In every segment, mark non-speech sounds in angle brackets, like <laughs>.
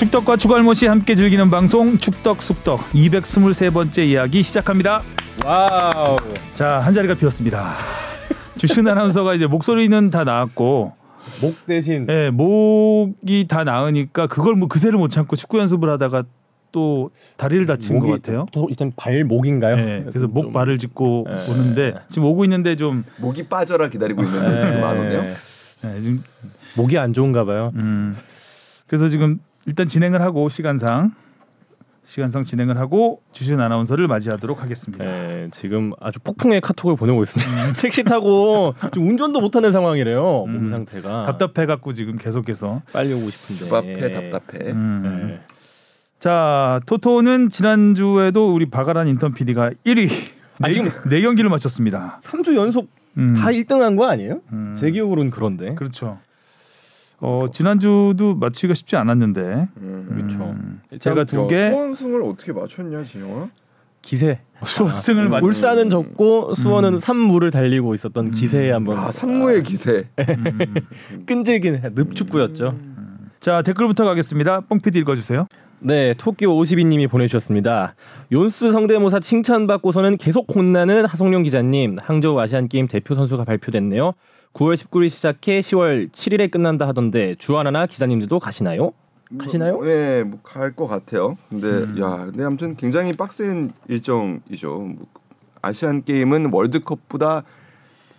축덕과 축알못이 함께 즐기는 방송 축덕 숙덕 223번째 이야기 시작합니다. Wow. 자, 한 자리가 비었습니다. 주시은 아나운서가 이제 목소리는 다 나왔고 목 대신 예, 목이 다 나으니까 그걸 뭐 그새를 못 참고 축구 연습을 하다가 또 다리를 다친 것 같아요. 또 일단 발목인가요? 예, 그래서 목 좀- 발을 짚고 예. 오는데 지금 오고 있는데 좀 목이 빠져라 기다리고 있는데 지금 안 오네요. 예. 예, 지금 목이 안 좋은가 봐요. 음, 그래서 지금 일단 진행을 하고 시간상 시간상 진행을 하고 주신 아나운서를 맞이하도록 하겠습니다. 예, 지금 아주 폭풍의 카톡을 보내고 있습니다. <laughs> 택시 타고 좀 운전도 못하는 상황이래요. 음. 몸 상태가 답답해 갖고 지금 계속해서 빨리 오고 싶은데. 답답해 답답해. 음. 예. 자 토토는 지난주에도 우리 박아란 인턴 PD가 1위 아, 네, 지금- 네 경기를 마쳤습니다. 3주 연속 음. 다 1등한 거 아니에요? 음. 제 기억으로는 그런데. 그렇죠. 어 지난주도 맞추기가 쉽지 않았는데 음. 그렇죠. 음, 제가 두 야, 개 수원승을 어떻게 맞췄냐 진영아? 기세. 수승을 맞. 울산은 적고 수원은 음. 산무를 달리고 있었던 기세에 한번 아 산무의 기세. <laughs> 음. 끈질긴 해- 늪축구였죠. 자 댓글부터 가겠습니다. 뽕 PD 읽어주세요. 네, 토끼 52님이 보내주셨습니다. 용스 성대모사 칭찬받고서는 계속 혼나는 하성룡 기자님. 항저우 아시안 게임 대표 선수가 발표됐네요. 9월 19일 시작해 10월 7일에 끝난다 하던데 주하나나 기자님들도 가시나요? 가시나요? 네, 뭐 갈 것 같아요. 근데 음. 야, 근데 아무튼 굉장히 빡센 일정이죠. 뭐, 아시안 게임은 월드컵보다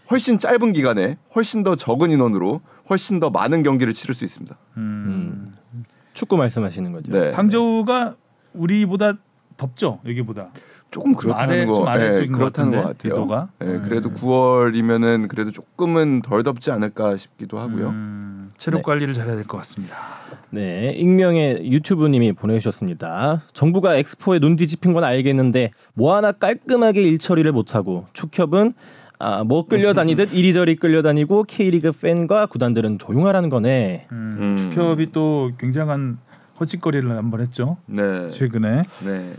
훨씬 짧은 기간에 훨씬 더 적은 인원으로 훨씬 더 많은 경기를 치를 수 있습니다. 음. 축구 말씀하시는 거죠. 네, 항저우가 우리보다 덥죠 여기보다. 조금 그렇다는 아래- 거, 좀 아래쪽인 네, 것 그렇다는 것 같은데, 같아요. 기도가. 네, 그래도 음. 9월이면은 그래도 조금은 덜 덥지 않을까 싶기도 하고요. 음, 체력 네. 관리를 잘해야 될 것 같습니다. 네, 익명의 유튜브님이 보내주셨습니다. 정부가 엑스포에 눈 뒤집힌 건 알겠는데 뭐 하나 깔끔하게 일처리를 못하고 축협은 아, 뭐 끌려다니듯 <laughs> 이리저리 끌려다니고 K리그 팬과 구단들은 조용하라는 거네. 음, 음. 축협이 또 굉장한 허짓거리를 한번 했죠 네, 최근에. 네,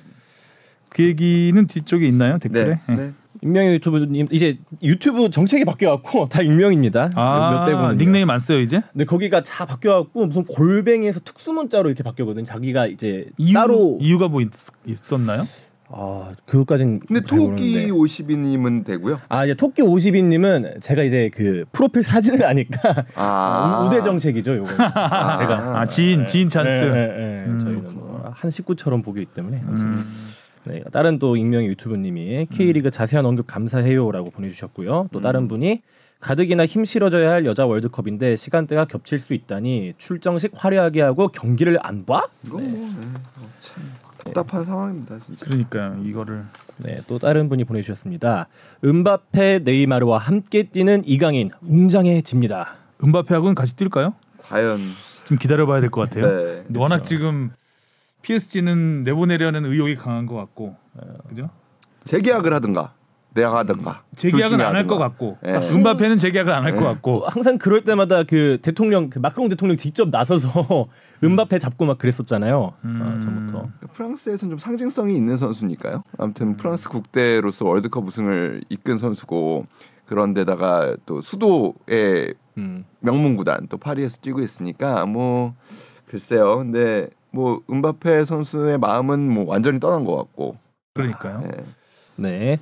그 얘기는 뒤쪽에 있나요 댓글에? 네, 네. 익명의 유튜브님 이제 유튜브 정책이 바뀌어갖고 다 익명입니다. 아몇 닉네임 안 써요 이제? 근데 거기가 다 바뀌어갖고 무슨 골뱅이에서 특수 문자로 이렇게 바뀌었거든. 자기가 이제 이유, 따로 이유가 뭐 있, 있었나요? 아 그것까진 근데 잘 토끼. 52님은 되고요. 아 이제 토끼 52님은 제가 이제 그 프로필 사진을 아니까 아, <laughs> 우대 정책이죠, 요거. <laughs> 아, 제가 아 지인 지인 찬스. 네, 네, 네. 음. 저희는 뭐 한 식구처럼 보기 때문에. 음, 네, 다른 또 익명의 유튜브님이 K리그 자세한 언급 감사해요라고 보내주셨고요. 또 다른 음. 분이 가득이나 힘 실어줘야 할 여자 월드컵인데 시간대가 겹칠 수 있다니 출정식 화려하게 하고 경기를 안 봐? 이건 뭐 네. 어, 참 답답한 상황입니다, 진짜. 그러니까요 이거를 네, 또 다른 분이 보내주셨습니다. 음바페 네이마르와 함께 뛰는 이강인 웅장해집니다. 은바페하고는 같이 뛸까요? 과연 좀 기다려봐야 될 것 같아요. 네. 워낙 그렇죠. 지금 PSG는 내보내려는 의욕이 강한 것 같고, 그죠? 재계약을 하든가 내야하든가 재계약은 안 할 것 같고, 예. 은바페는 재계약을 안 할것 예. 같고, 항상 그럴 때마다 그 대통령 그 마크롱 대통령 직접 나서서 <laughs> 음바페 잡고 막 그랬었잖아요. 음. 아, 전부터. 프랑스에서는 좀 상징성이 있는 선수니까요. 아무튼 프랑스 국대로서 월드컵 우승을 이끈 선수고 그런데다가 또 수도의 음. 명문 구단 또 파리에서 뛰고 있으니까 뭐 글쎄요. 근데 뭐 은바페 선수의 마음은 뭐 완전히 떠난 것 같고. 그러니까요. 예. 네.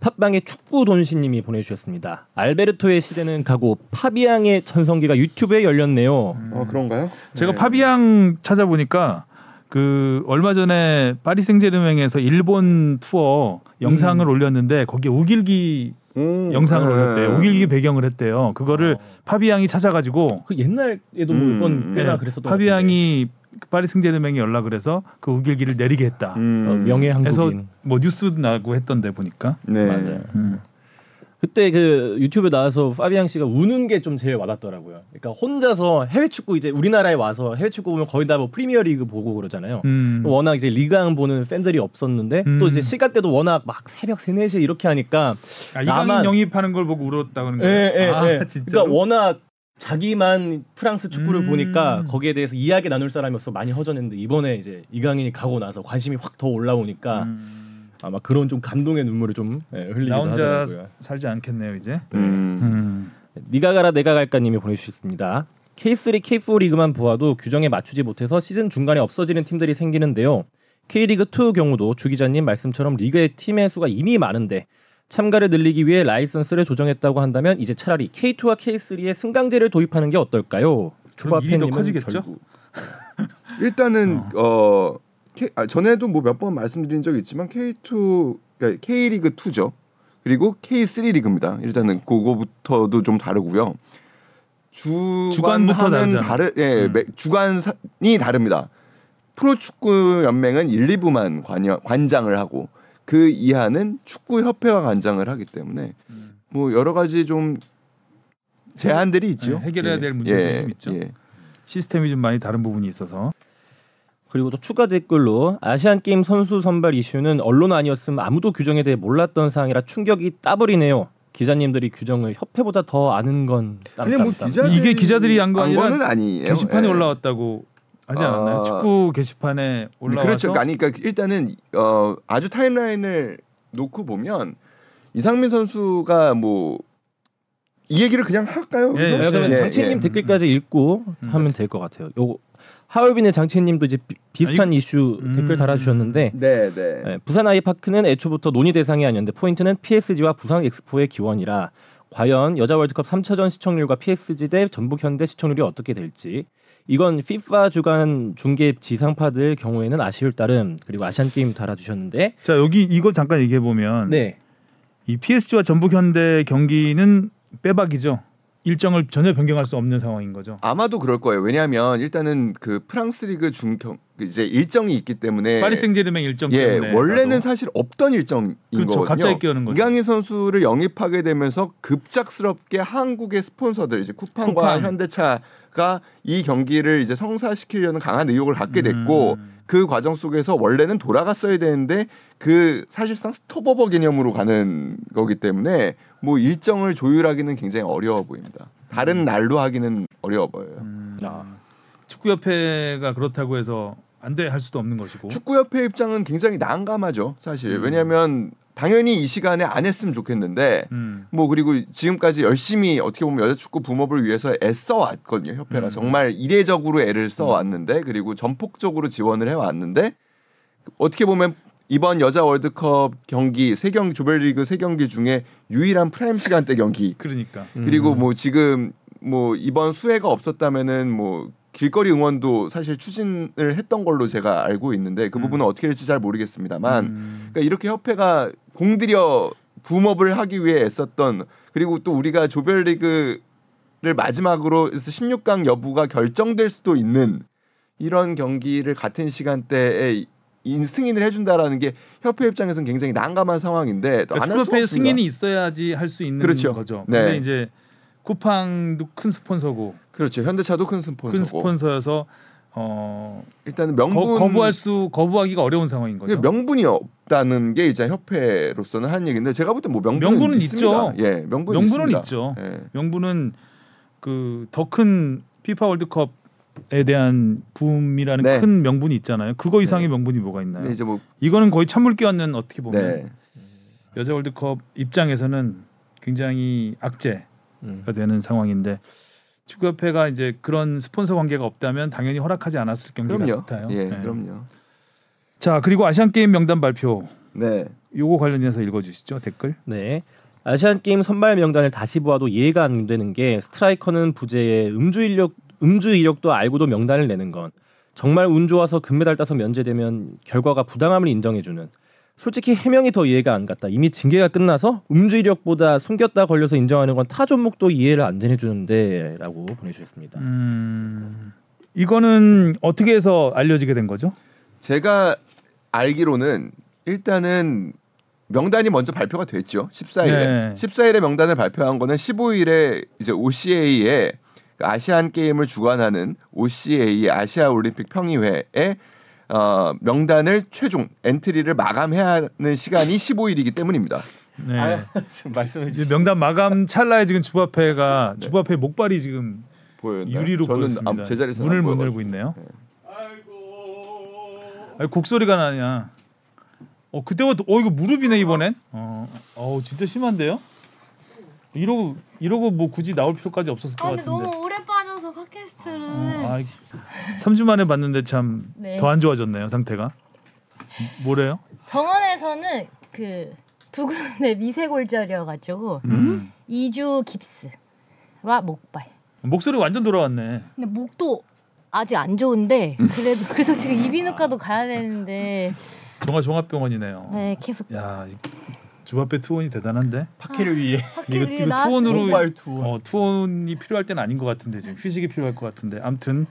팟빵의 축구 돈신님이 보내주셨습니다. 알베르토의 시대는 가고 파비앙의 전성기가 유튜브에 열렸네요. 어 그런가요? 제가 네. 파비앙 찾아보니까 그 얼마 전에 파리 생제르맹에서 일본 투어 영상을 올렸는데 거기에 우길기 음, 영상을 네. 올렸대요. 우길기 배경을 했대요. 그거를 파비앙이 찾아가지고 그 옛날에도 뭐 음, 이번 음. 꽤나 네, 그랬었던 파비앙이 파리 생제르맹에 연락을 해서 그 우길기를 내리게 했다. 것 같은데. 어, 음. 명예 해서 한국인. 뭐 뉴스 나고 했던데 보니까. 네. 맞아요. 음. 그때 그 유튜브에 나와서 파비앙 씨가 우는 게 좀 제일 와닿더라고요. 그러니까 혼자서 해외 축구 이제 우리나라에 와서 해외 축구 보면 거의 다 뭐 프리미어 리그 보고 그러잖아요. 음. 워낙 이제 리그안 보는 팬들이 없었는데 음. 또 이제 시간대도 워낙 막 새벽 3, 4시에 이렇게 하니까 아, 이강인 나만- 영입하는 걸 보고 울었다는 예, 거예요. 예, 아, 예. <laughs> 진짜. 그러니까 워낙 자기만 프랑스 축구를 음. 보니까 거기에 대해서 이야기 나눌 사람이 없어 많이 허전했는데 이번에 이제 이강인이 가고 나서 관심이 확 더 올라오니까 음. 아마 그런 좀 감동의 눈물을 좀 예, 흘리기도 나 혼자 하더라고요. 살지 않겠네요 이제. 음. 음. 니가 가라 내가 갈까님이 보내주셨습니다. K3, K4 리그만 보아도 규정에 맞추지 못해서 시즌 중간에 없어지는 팀들이 생기는데요. K리그 2 경우도 주 기자님 말씀처럼 리그의 팀의 수가 이미 많은데 참가를 늘리기 위해 라이선스를 조정했다고 한다면 이제 차라리 K2와 K3의 승강제를 도입하는 게 어떨까요? 더 팬님은 커지겠죠? 결국 <laughs> 일단은 어, K, 아, 전에도 뭐 몇 번 말씀드린 적이 있지만 K2 그러니까 K리그 2죠. 그리고 K3 리그입니다. 일단은 그거부터도 좀 다르고요. 주간부터. 다르 예, 음. 매- 주간이 다릅니다. 프로축구 연맹은 1, 2부만 관여, 관장을 하고 그 이하는 축구 협회와 관장을 하기 때문에 음. 뭐 여러 가지 좀 제한들이 있죠. 네, 해결해야 될 문제들이 좀 있죠. 예. 시스템이 좀 많이 다른 부분이 있어서 그리고 또 추가 댓글로 아시안 게임 선수 선발 이슈는 언론 아니었으면 아무도 규정에 대해 몰랐던 사항이라 충격이 따블이네요. 기자님들이 규정을 협회보다 더 아는 건 아니 뭐 땀땀땀. 기자들이 이게 기자들이 한거 안 아니라 거는 아니에요. 게시판에 예. 올라왔다고 하지 않았나요? 아. 축구 게시판에 올라와서 그렇죠. 아니 그러니까 일단은 어, 아주 타임라인을 놓고 보면 이상민 선수가 뭐 이 얘기를 그냥 할까요? 예? 네, 그러면 예, 장채님 예. 댓글까지 읽고 음. 하면 될 것 같아요. 요 하얼빈의 장채님도 이제 비, 비슷한 이슈 음. 댓글 달아주셨는데 네, 네. 예, 부산 아이파크는 애초부터 논의 대상이 아니었는데 포인트는 PSG와 부산 엑스포의 기원이라 과연 여자 월드컵 3차전 시청률과 PSG 대 전북 현대 시청률이 어떻게 될지 이건 FIFA 주간 중계 지상파들 경우에는 아쉬울 따름. 그리고 아시안 게임 달아주셨는데. 자 여기 이거 잠깐 얘기해 보면 네. 이 PSG와 전북 현대 경기는 빼박이죠. 일정을 전혀 변경할 수 없는 상황인 거죠. 아마도 그럴 거예요. 왜냐하면 일단은 그 프랑스 리그 중경 이제 일정이 있기 때문에 파리 생제르맹 일정 예, 원래는. 사실 없던 일정인 그렇죠. 거거든요. 갑자기 끼우는 거죠. 이강인 선수를 영입하게 되면서 급작스럽게 한국의 스폰서들 이제 쿠팡과 쿠팡. 현대차가 이 경기를 이제 성사시키려는 강한 의욕을 갖게 됐고 음. 그 과정 속에서 원래는 돌아갔어야 되는데 그 사실상 스톱오버 개념으로 가는 거기 때문에 뭐 일정을 조율하기는 굉장히 어려워 보입니다. 다른 날로 하기는 어려워 보여요. 음, 아. 축구협회가 그렇다고 해서 안 돼 할 수도 없는 것이고. 축구협회 입장은 굉장히 난감하죠, 사실. 음. 왜냐하면 당연히 이 시간에 안 했으면 좋겠는데 음. 뭐 그리고 지금까지 열심히 어떻게 보면 여자 축구 붐업을 위해서 애써 왔거든요 협회가 음. 정말 이례적으로 애를 써 왔는데 그리고 전폭적으로 지원을 해 왔는데 어떻게 보면 이번 여자 월드컵 경기 세 경기 조별리그 세 경기 중에 유일한 prime 시간대 경기 그러니까. 그리고 음. 뭐 지금 뭐 이번 수해가 없었다면은 뭐 길거리 응원도 사실 추진을 했던 걸로 제가 알고 있는데 그 음. 부분은 어떻게 될지 잘 모르겠습니다만 음. 그러니까 이렇게 협회가 공들여 boom up을 하기 위해 애썼던 그리고 또 우리가 조별리그를 마지막으로 해서 16강 여부가 결정될 수도 있는 이런 경기를 같은 시간대에 인- 승인을 해준다라는 게 협회 입장에서는 굉장히 난감한 상황인데 그러니까 할 수가 축구협회 없습니다. 승인이 있어야지 할 수 있는 그렇죠. 거죠. 네. 근데 이제 쿠팡도 큰 스폰서고 그렇죠 현대차도 큰 스폰서고 큰 스폰서여서 어 일단은 거, 명분 거 부할 수 거부하기가 어려운 상황인 거죠. 명분이 없다는 게 이제 협회로서는 한 얘기인데 제가 볼 때 뭐 명분은, 명분은. 있죠. 예, 명분은, 명분은. 있죠. 예. 명분은 그 더 큰 피파 월드컵 에 대한 붐이라는 네. 큰 명분이 있잖아요. 그거 이상의 네. 명분이 뭐가 있나요? 근데 이제 뭐 이거는 거의 찬물 끼얹는 어떻게 보면 네. 여자 월드컵 입장에서는 굉장히 악재가 음. 되는 상황인데 축구협회가 이제 그런 스폰서 관계가 없다면 당연히 허락하지 않았을 경기 그럼요. 같아요. 예, 네. 그럼요. 자 그리고 아시안 게임 명단 발표 네. 요거 관련해서 읽어주시죠 댓글. 네. 아시안 게임 선발 명단을 다시 보아도 이해가 안 되는 게 스트라이커는 부재에 음주 이력 음주 이력도 알고도 명단을 내는 건 정말 운 좋아서 금메달 따서 면제되면 결과가 부당함을 인정해주는 솔직히 해명이 더 이해가 안 갔다. 이미 징계가 끝나서 음주 이력보다 숨겼다 걸려서 인정하는 건 타 종목도 이해를 안 해주는데라고 보내주셨습니다. 음 이거는 어떻게 해서 알려지게 된 거죠? 제가 알기로는 일단은 명단이 먼저 발표가 됐죠. 14일에. 네. 14일에 명단을 발표한 거는 15일에 이제 OCA에 아시안 게임을 주관하는 OCA 아시아 올림픽 평의회에 어, 명단을 최종 엔트리를 마감해야 하는 시간이 15일이기 때문입니다. 네. 지금 말씀해 이제 명단 마감 찰나에 지금 주바페가 주바페 목발이 지금 보였나요? 유리로 보였습니다. 암- 제자리에서 문을 안 못. 열고 있네요. 아니, 곡소리가 나냐? 어 그때부터 어 이거 무릎이네 이번엔. 어, 어 진짜 심한데요? 이러고 이러고 뭐 굳이 나올 필요까지 없었을 것아 근데 같은데. 너무 오래 빠져서 팟캐스트 테스트를 아, 3주 만에 봤는데 참더 네. 안 좋아졌네요 상태가. 뭐래요? 병원에서는 그 두근의 미세골절이어가지고 음. 2주 깁스와 목발. 목소리 완전 돌아왔네. 근데 목도 아직 안 좋은데 그래도 그래서 지금 이비인후과도 가야 되는데 종합 종합병원이네요. 네 계속 야 이- 주바페 투혼이 대단한데. 파케를 위해 학교 이거, 이거. 투혼으로 투혼. 어, 투혼이 필요할 때는 아닌 것 같은데 지금 휴식이 필요할 것 같은데. 아무튼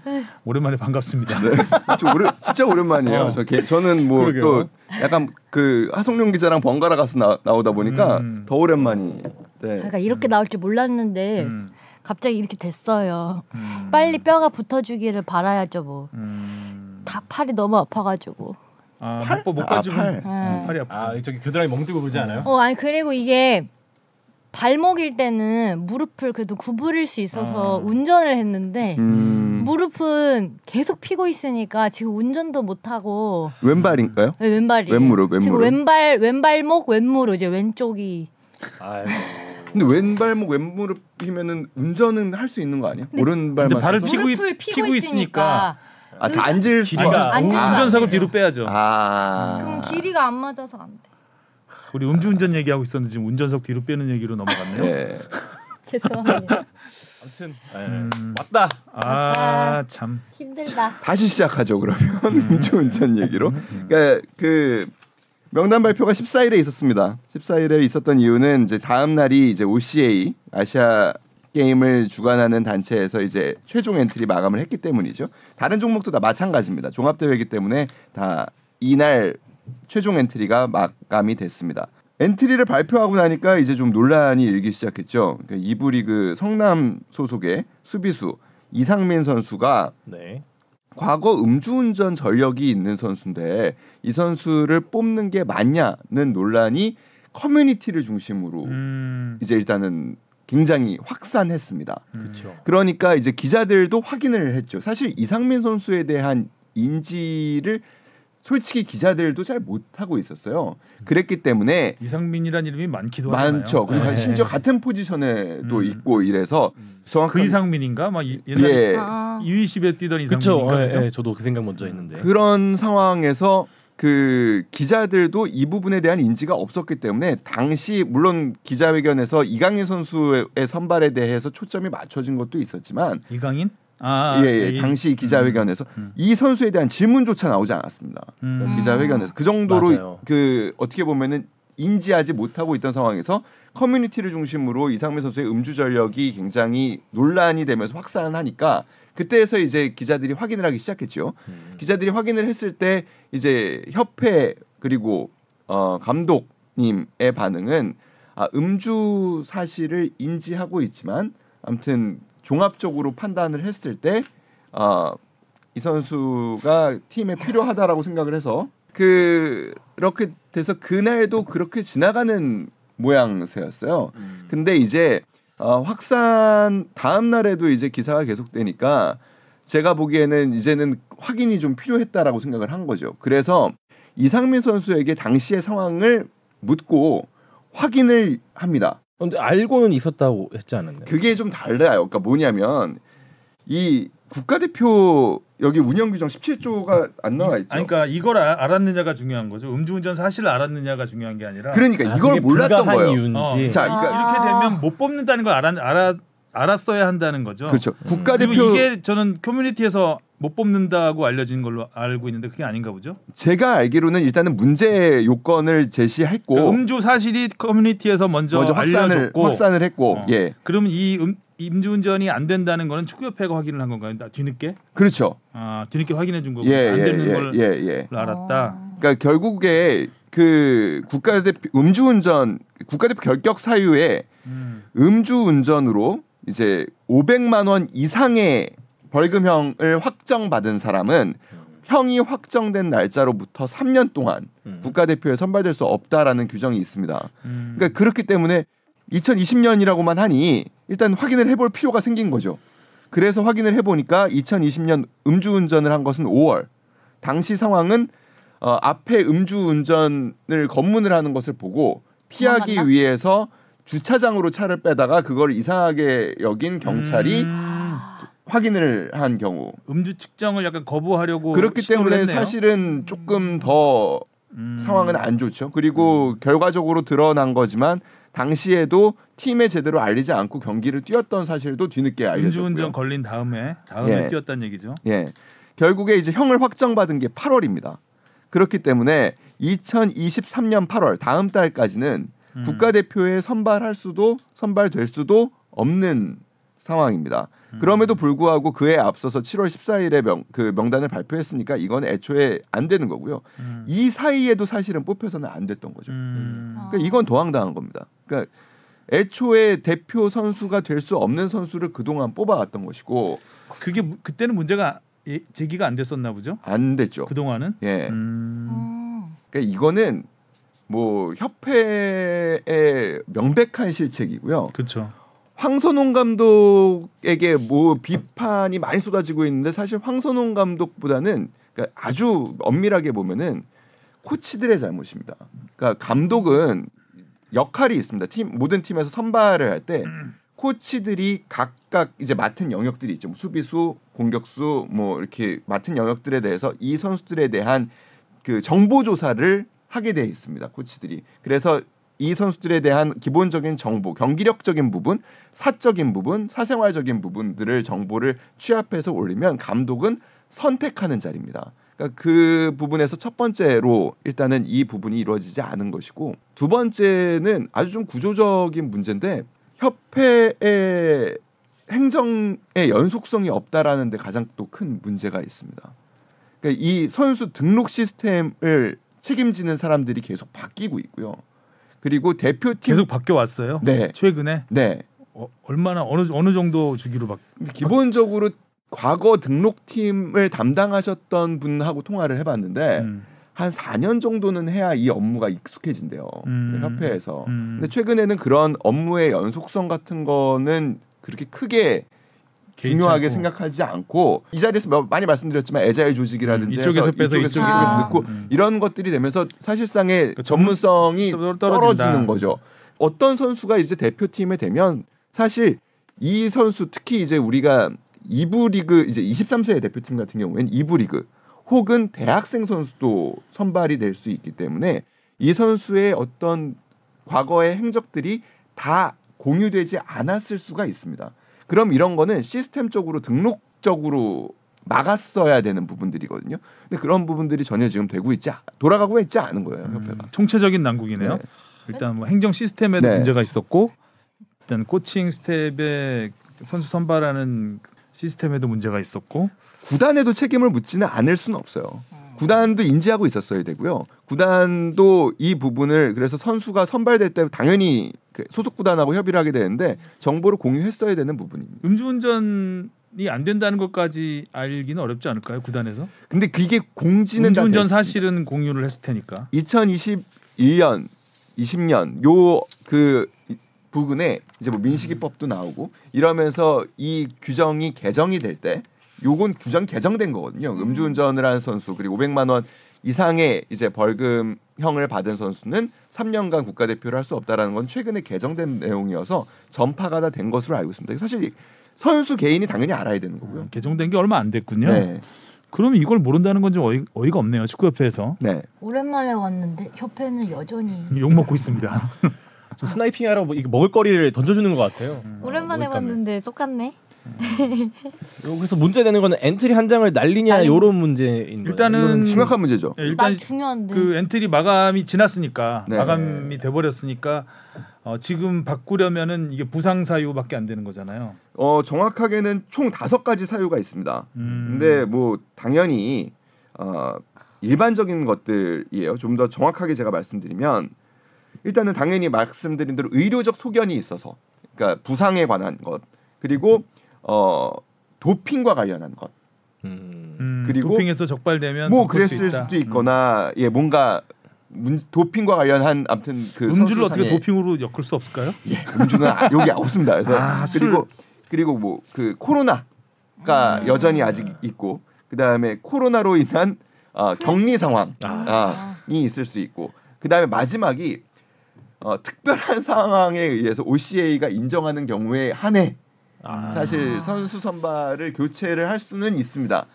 오랜만에 반갑습니다. 네. 좀 오래, 진짜 오랜만이에요. 어. 저 개- 저는 뭐. 또 약간 그 하성룡 기자랑 번갈아 가서 나, 나오다 보니까 음. 더 오랜만이. 네. 그러니까 이렇게 나올 줄 몰랐는데 음, 갑자기 이렇게 됐어요. 음, 빨리 뼈가 붙어주기를 바라야죠 뭐. 음. 다 팔이 너무 아파가지고. 아, 목, 목 아, 빠지고 팔. 음. 팔이 아프죠. 아 저기 겨드랑이 멍들고 그러지 않아요? 어 아니 그리고 이게 발목일 때는 무릎을 그래도 구부릴 수 있어서 아. 운전을 했는데 음, 무릎은 계속 피고 있으니까 지금 운전도 못 하고 왼발인가요? 네, 왼발이 왼무릎, 지금 왼무릎. 왼발 왼발목 왼무릎 이제 왼쪽이 아이고. 근데 왼발목 왼무릎이면은 운전은 할 수 있는 거 아니야? 오른발만 근데 발을? 피고 있- 무릎을 피고, 피고 있으니까, 아, 다 앉을 수 길이가 안 운- 되죠. 운전석을 안 뒤로. 빼야죠. 아. 그럼 길이가 안 맞아서 안 돼. 우리 음주운전 얘기하고 있었는데 지금 운전석 뒤로 빼는 얘기로 넘어갔네요. 네. <laughs> 죄송합니다. 아무튼 음. 네. 왔다. 아 참. 힘들다. 다시 시작하죠 그러면 <laughs> 음주운전 얘기로. 그러니까 그 명단 발표가 14일에 있었습니다. 14일에 있었던 이유는 이제 다음 날이 이제 OCA 아시안 게임을 주관하는 단체에서 이제 최종 엔트리 마감을 했기 때문이죠. 다른 종목도 다 마찬가지입니다. 종합 대회이기 때문에 다 이날 최종 엔트리가 마감이 됐습니다. 엔트리를 발표하고 나니까 이제 좀 논란이 일기 시작했죠. 그러니까 이부 리그 성남 소속의 수비수 이상민 선수가 네. 과거 음주운전 전력이 있는 선수인데 이 선수를 뽑는 게 맞냐는 논란이 커뮤니티를 중심으로 음. 이제 일단은 굉장히 확산했습니다. 그렇죠. 그러니까 이제 기자들도 확인을 했죠. 사실 이상민 선수에 대한 인지를 솔직히 기자들도 잘 못하고 있었어요. 그랬기 때문에 이상민이란 이름이 많기도 하잖아요. 많죠. 그리고 네. 심지어 같은 포지션에도 음. 있고 이래서 정확한 그 이상민인가? 막 이- 옛날에 예 아, 유이십에 뛰던. 이상민인가? 예, 그죠? 예, 저도 그 생각 먼저 했는데. 그런 상황에서 그 기자들도 이 부분에 대한 인지가 없었기 때문에 당시 물론 기자회견에서 이강인 선수의 선발에 대해서 초점이 맞춰진 것도 있었지만 이강인? 아, 예, 예, 이- 당시 기자회견에서 음. 이 선수에 대한 질문조차 나오지 않았습니다. 음. 기자회견에서 그 정도로 맞아요. 그 어떻게 보면은 인지하지 못하고 있던 상황에서 커뮤니티를 중심으로 이상민 선수의 음주 전력이 굉장히 논란이 되면서 확산하니까 그때에서 이제 기자들이 확인을 하기 시작했죠. 음. 기자들이 확인을 했을 때 이제 협회 그리고 어, 감독님의 반응은 아, 음주 사실을 인지하고 있지만 아무튼 종합적으로 판단을 했을 때 어, 이 선수가 팀에 필요하다라고 생각을 해서 그 그렇게 돼서 그날도 그렇게 지나가는 모양새였어요. 음. 근데 이제 어, 확산 다음 날에도 이제 기사가 계속되니까 제가 보기에는 이제는 확인이 좀 필요했다라고 생각을 한 거죠. 그래서 이상민 선수에게 당시의 상황을 묻고 확인을 합니다. 근데 알고는 있었다고 했지 않았나요? 그게 좀 달라요. 그러니까 뭐냐면 이 국가대표 여기 운영 규정 17조가 안 나와 있죠. 아니, 그러니까 이걸 아- 알았느냐가 중요한 거죠. 음주운전 사실을 알았느냐가 중요한 게 아니라 그러니까 아, 이걸 몰랐던 거예요. 이유인지. 어. 자, 그러니까 아. 이렇게 되면 못 뽑는다는 걸 알아, 알아 알았어야 한다는 거죠. 그렇죠. 그리고 국가대표 이게 저는 커뮤니티에서 못 뽑는다고 알려진 걸로 알고 있는데 그게 아닌가 보죠. 제가 알기로는 일단은 문제 요건을 제시했고 그러니까 음주 사실이 커뮤니티에서 먼저, 먼저 확산을 알려졌고 확산을 했고 어. 예 그러면 이 음, 음주운전이 안 된다는 거는 축구협회가 확인을 한 건가요? 나 뒤늦게? 그렇죠 아 뒤늦게 확인해 준 거고 예 안 예 되는 걸예 예, 예. 알았다. 어. 그러니까 결국에 그 국가대표 음주운전 국가대표 결격 사유에 음. 음주운전으로 이제 500만 원 이상의 벌금형을 확정받은 사람은 형이 확정된 날짜로부터 3년 동안 음. 국가대표에 선발될 수 없다라는 규정이 있습니다. 음. 그러니까 그렇기 때문에 2020년이라고만 하니 일단 확인을 해볼 필요가 생긴 거죠. 그래서 확인을 해보니까 2020년 음주운전을 한 것은 5월. 당시 상황은 어, 앞에 음주운전을 검문을 하는 것을 보고 피하기? 위해서 주차장으로 차를 빼다가 그걸 이상하게 여긴 경찰이 음. 아, 확인을 한 경우 음주 측정을 약간 거부하려고 그렇기 때문에 했네요. 사실은 조금 더 음. 상황은 안 좋죠. 그리고 결과적으로 드러난 거지만 당시에도 팀에 제대로 알리지 않고 경기를 뛰었던 사실도 뒤늦게 알려졌고요. 음주운전 걸린 다음에 다음에 예. 뛰었다는 얘기죠. 예. 결국에 이제 형을 확정받은 게 8월입니다. 그렇기 때문에 2023년 8월 다음 달까지는 음. 국가대표에 선발할 수도 선발될 수도 없는 상황입니다. 음. 그럼에도 불구하고 그에 앞서서 7월 14일에 명, 그 명단을 발표했으니까 이건 애초에 안 되는 거고요. 음. 이 사이에도 사실은 뽑혀서는 안 됐던 거죠. 음. 그러니까 이건 도황당한 겁니다. 그러니까 애초에 대표 선수가 될 수 없는 선수를 그동안 뽑아왔던 것이고 그게 무- 그때는 문제가 예- 제기가 안 됐었나 보죠. 안 됐죠. 그 동안은. 예. 음. 음. 그러니까 이거는 뭐 협회의 명백한 실책이고요. 그렇죠. 황선홍 감독에게 뭐 비판이 많이 쏟아지고 있는데 사실 황선홍 감독보다는 그러니까 아주 엄밀하게 보면은 코치들의 잘못입니다. 그러니까 감독은 역할이 있습니다. 팀 모든 팀에서 선발을 할때 코치들이 각각 이제 맡은 영역들이 있죠. 뭐 수비수, 공격수 뭐 이렇게 맡은 영역들에 대해서 이 선수들에 대한 그 정보 조사를 하게 돼 있습니다. 코치들이. 그래서 이 선수들에 대한 기본적인 정보, 경기력적인 부분, 사적인 부분, 사생활적인 부분들을 정보를 취합해서 올리면 감독은 선택하는 자리입니다. 그러니까 그 부분에서 첫 번째로 일단은 이 부분이 이루어지지 않은 것이고 두 번째는 아주 좀 구조적인 문제인데 협회의 행정의 연속성이 없다라는 데 가장 또 큰 문제가 있습니다. 그러니까 이 선수 등록 시스템을 책임지는 사람들이 계속 바뀌고 있고요. 그리고 대표팀 계속 바뀌어 왔어요. 네. 최근에 네 어, 얼마나 어느 어느 정도 주기로 바. 기본적으로 과거 등록팀을 담당하셨던 분하고 통화를 해봤는데 음. 한 4년 정도는 해야 이 업무가 익숙해진대요 음. 협회에서. 음. 근데 최근에는 그런 업무의 연속성 같은 거는 그렇게 크게 중요하게 않고. 생각하지 않고 이 자리에서 몇- 많이 말씀드렸지만 애자일 조직이라든지 음, 이쪽에서 빼서 이쪽에서 이쪽에 저쪽에서 아. 넣고 음. 이런 것들이 되면서 사실상의 그 전문성이 떨- 떨어진다. 떨어지는 거죠. 어떤 선수가 이제 대표팀에 되면 사실 이 선수 특히 이제 우리가 2부 리그 이제 23세 대표팀 같은 경우에는 2부 리그 혹은 대학생 선수도 선발이 될 수 있기 때문에 이 선수의 어떤 과거의 행적들이 다 공유되지 않았을 수가 있습니다. 그럼 이런 거는 시스템적으로 등록적으로 막았어야 되는 부분들이거든요. 근데 그런 부분들이 전혀 지금 되고 있지 않- 돌아가고 있지 않은 거예요, 음, 협회가. 총체적인 난국이네요. 네. 일단 뭐 행정 시스템에도 네. 문제가 있었고 일단 코칭 스텝의 선수 선발하는 시스템에도 문제가 있었고 구단에도 책임을 묻지는 않을 수는 없어요. 구단도 인지하고 있었어야 되고요. 구단도 이 부분을 그래서 선수가 선발될 때 당연히 그 소속 구단하고 협의를 하게 되는데 정보를 공유했어야 되는 부분입니다. 음주운전이 안 된다는 것까지 알기는 어렵지 않을까요? 구단에서 근데 그게 공지는 다 음주운전. 사실은 공유를 했을 테니까 2021년, 20년 요 그 부근에 이제 뭐 민식이법도 나오고 이러면서 이 규정이 개정이 될 때 요건 규정 개정된 거거든요. 음주운전을 한 선수 그리고 500만 원 이상의 이제 벌금형을 받은 선수는 3년간 국가대표를 할 수 없다라는 건 최근에 개정된 내용이어서 전파가 다 된 것으로 알고 있습니다. 사실 선수 개인이 당연히 알아야 되는 거고요. 개정된 게 얼마 안 됐군요. 네, 그럼 이걸 모른다는 건 좀 어이, 어이가 없네요. 축구협회에서 네. 오랜만에 왔는데 협회는 여전히 욕 먹고 있습니다. <laughs> 좀 sniping하러 뭐 먹을거리를 던져주는 것 같아요. 오랜만에 모일감에. 왔는데 똑같네. 그래서 문제 되는 거는 엔트리 한 장을 날리냐 날리- 요런 문제인 거예요. 일단은 심각한 문제죠. 예, 일단 난 중요한데. 그 엔트리 마감이 지났으니까 네. 마감이 돼 버렸으니까 어, 지금 바꾸려면은 이게 부상 사유밖에 안 되는 거잖아요. 어 정확하게는 총 다섯 가지 사유가 있습니다. 음. 근데 뭐 당연히 어 일반적인 것들이에요. 좀 더 정확하게 제가 말씀드리면 일단은 당연히 말씀드린 대로 의료적 소견이 있어서 그러니까 부상에 관한 것 그리고 어 도핑과 관련한 것. 음. 음, 그리고 도핑에서 적발되면 뭐 그랬을 있다. 수도 있거나 예 뭔가 문, 도핑과 관련한 아무튼 그 음. 음주를 어떻게 도핑으로 엮을 수 없을까요? 예, 음주는 아- <laughs> 여기 없습니다. 그래서 아, 술. 그리고 그리고 뭐 그 코로나가 음. 여전히 아직 있고 그 다음에 코로나로 인한 어, 격리 상황이 아. 있을 수 있고 그 다음에 마지막이 어, 특별한 <laughs> 상황에 의해서 OCA가 인정하는 경우에 한해 아. 사실 선수 선발을 교체를 할 수는 있습니다.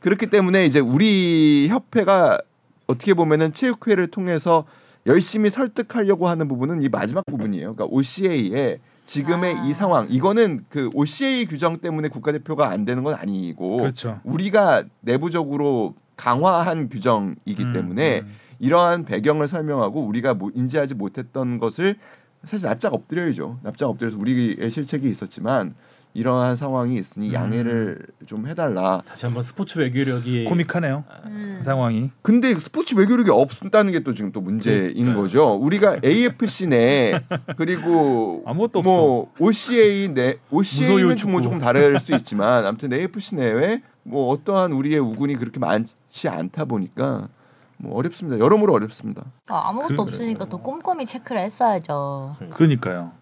그렇기 때문에 이제 우리 협회가 어떻게 보면은 체육회를 통해서 열심히 설득하려고 하는 부분은 이 마지막 부분이에요. 그러니까 OCA의 지금의 아. 이 상황 이거는 그 OCA 규정 때문에 국가대표가 안 되는 건 아니고 그렇죠. 우리가 내부적으로 강화한 규정이기 음, 때문에 음. 이러한 배경을 설명하고 우리가 뭐 인지하지 못했던 것을 사실 납작 엎드려야죠. 납작 엎드려서 우리의 실책이 있었지만 이러한 상황이 있으니 음. 양해를 좀 해달라. 다시 한번 스포츠 외교력이 코믹하네요 음. 상황이. 근데 스포츠 외교력이 없다는 게 또 지금 또 문제인 거죠. 우리가 AFC 내 <laughs> 그리고 아무것도 뭐 OCA 내 OCA는. 뭐 조금 다를 수 있지만 아무튼 AFC 내외 뭐 어떠한 우리의 우군이 그렇게 많지 않다 보니까 뭐 어렵습니다. 여러모로 어렵습니다. 아, 아무것도 그- 없으니까 또 꼼꼼히 체크를 했어야죠. 그러니까요.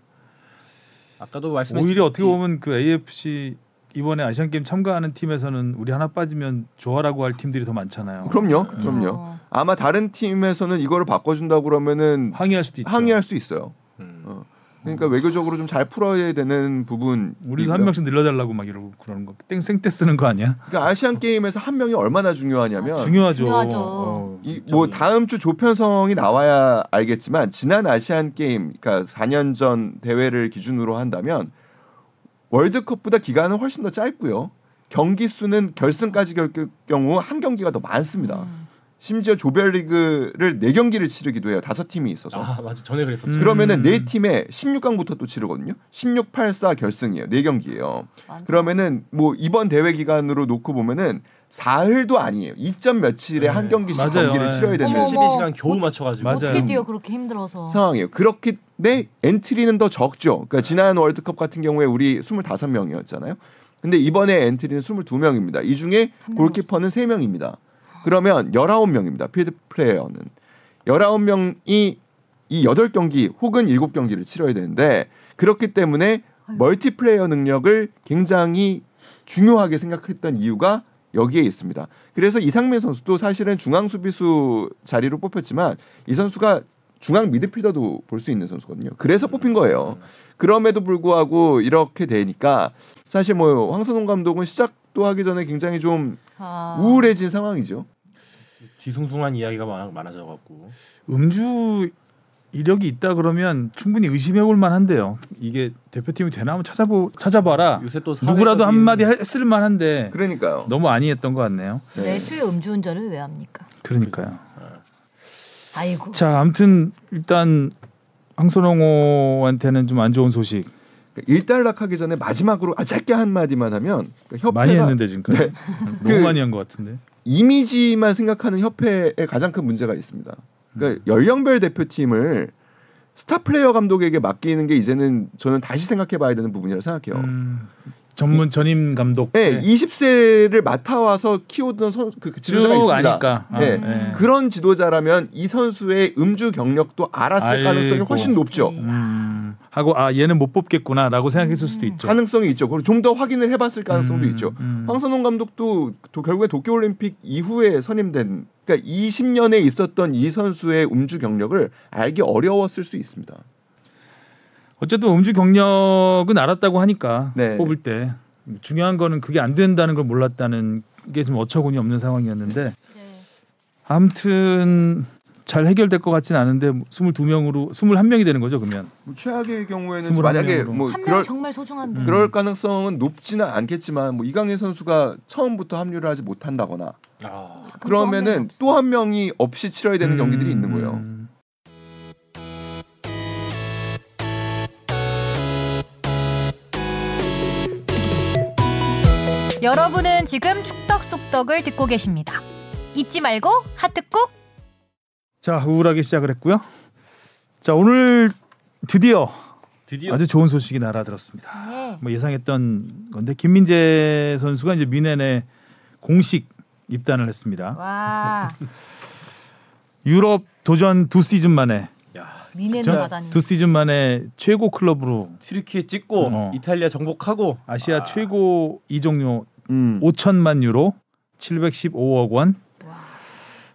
아까도 말씀해 오히려 어떻게 보면 그 AFC 이번에 아시안 게임 참가하는 팀에서는 우리 하나 빠지면 좋아라고 할 팀들이 더 많잖아요. 그럼요, 음. 그럼요. 어. 아마 다른 팀에서는 이거를 바꿔준다고 그러면은 항의할 수도 있죠. 항의할 수 있어요. 음. 어. 그러니까 외교적으로 좀 잘 풀어야 되는 부분. 우리도 한 명씩 늘려달라고 막 이러고 그러는 거. 땡생 때 쓰는 거 아니야? 그러니까 아시안 게임에서 한 명이 얼마나 중요하냐면 중요하죠. 중요하죠. 어, 이뭐 다음 주 조편성이 나와야 알겠지만 지난 아시안 게임 그러니까 4년 전 대회를 기준으로 한다면 월드컵보다 기간은 훨씬 더 짧고요. 경기 수는 결승까지 갈 경우 한 경기가 더 많습니다. 음. 심지어 조별리그를 네 경기를 치르기도 해요. 다섯 팀이 있어서. 아 맞아 전에 그랬었죠. 음. 그러면은 네 팀에 16강부터 또 치르거든요. 16, 8, 4 결승이에요. 네 경기예요. 그러면은 뭐 이번 대회 기간으로 놓고 보면은 사흘도 아니에요. 2점 며칠에 한 네, 경기씩 맞아요. 경기를 네. 치러야 되는 어머. 72시간 겨우 맞춰가지고 맞아요. 어떻게 뛰어 그렇게 힘들어서. 상황이에요. 그렇기 때 엔트리는 더 적죠. 그러니까 지난 월드컵 같은 경우에 우리 25명이었잖아요. 근데 이번에 엔트리는 22명입니다. 이 중에 한 골키퍼는 3명입니다. 그러면 19명입니다. 필드 플레이어는 19명이 이 8경기 혹은 7경기를 치러야 되는데 그렇기 때문에 멀티플레이어 능력을 굉장히 중요하게 생각했던 이유가 여기에 있습니다. 그래서 이상민 선수도 사실은 중앙 수비수 자리로 뽑혔지만 이 선수가 중앙 미드필더도 볼 수 있는 선수거든요. 그래서 뽑힌 거예요. 그럼에도 불구하고 이렇게 되니까 사실 뭐 황선홍 감독은 시작 도 하기 전에 굉장히 좀 아. 우울해진 상황이죠. 뒤숭숭한 이야기가 많아, 많아져 갖고 음주 이력이 있다 그러면 충분히 의심해 볼 만한데요. 이게 대표팀이 되나 한번 찾아보 찾아봐라. 요새 또 누구라도 사회적인- 한마디 했을 만한데 그러니까요. 너무 아니했던 것 같네요. 네. 내주에 음주운전을 왜 합니까? 그러니까요. 아이고. 자, 아무튼 일단 황선홍호한테는 좀 안 좋은 소식 일단락하기 전에 마지막으로 아, 짧게 한 마디만 하면 그러니까 협회가 많이 했는데 지금까지 네. 너무 그- 많이 한 것 같은데. 이미지만 생각하는 협회에 가장 큰 문제가 있습니다. 그러니까 연령별 대표팀을 스타 플레이어 감독에게 맡기는 게 이제는 저는 다시 생각해봐야 되는 부분이라고 생각해요. 음, 전문 전임 감독. 네, 20세를 맡아와서 키우던 선, 그, 그 지도자가 쭉 있습니다. 아니까. 아, 네. 음. 그런 지도자라면 이 선수의 음주 경력도 알았을 알고. 가능성이 훨씬 높죠. 음, 하고 아 얘는 못 뽑겠구나라고 생각했을 수도 있죠. 가능성이 있죠. 그리고 좀 더 확인을 해봤을 가능성도 음, 있죠. 음. 황선홍 감독도 도, 결국에 도쿄올림픽 이후에 선임된 그러니까 20년에 있었던 이 선수의 음주 경력을 알기 어려웠을 수 있습니다. 어쨌든 음주 경력은 알았다고 하니까 네. 뽑을 때 중요한 거는 그게 안 된다는 걸 몰랐다는 게 좀 어처구니 없는 상황이었는데 네. 아무튼 잘 해결될 것 같지는 않은데 22명으로 21명이 되는 거죠 그러면 뭐 최악의 경우에는 만약에. 뭐한명 그럴 정말 소중한데. 음. 그럴 가능성은 높지는 않겠지만 뭐 이강인 선수가 처음부터 합류를 하지 못한다거나 아, 그러면은 또 한 명이 없이 치러야 되는 음, 경기들이 있는 거예요. 여러분은 지금 축덕 속덕을 듣고 계십니다. 잊지 말고 하트 꾹. 자 우울하게 시작을 했고요. 자 오늘 드디어 드디어 아주 좋은 소식이 날아들었습니다. 네. 뭐 예상했던 건데 김민재 선수가 이제 미넨에 공식 입단을 했습니다. 와 <laughs> 유럽 도전 두 시즌 만에 미네는. 두 시즌 만에 최고 클럽으로 튀르키예 찍고 어. 이탈리아 정복하고 아시아 아, 최고 이적료 음. 5천만 유로 715억 원 와.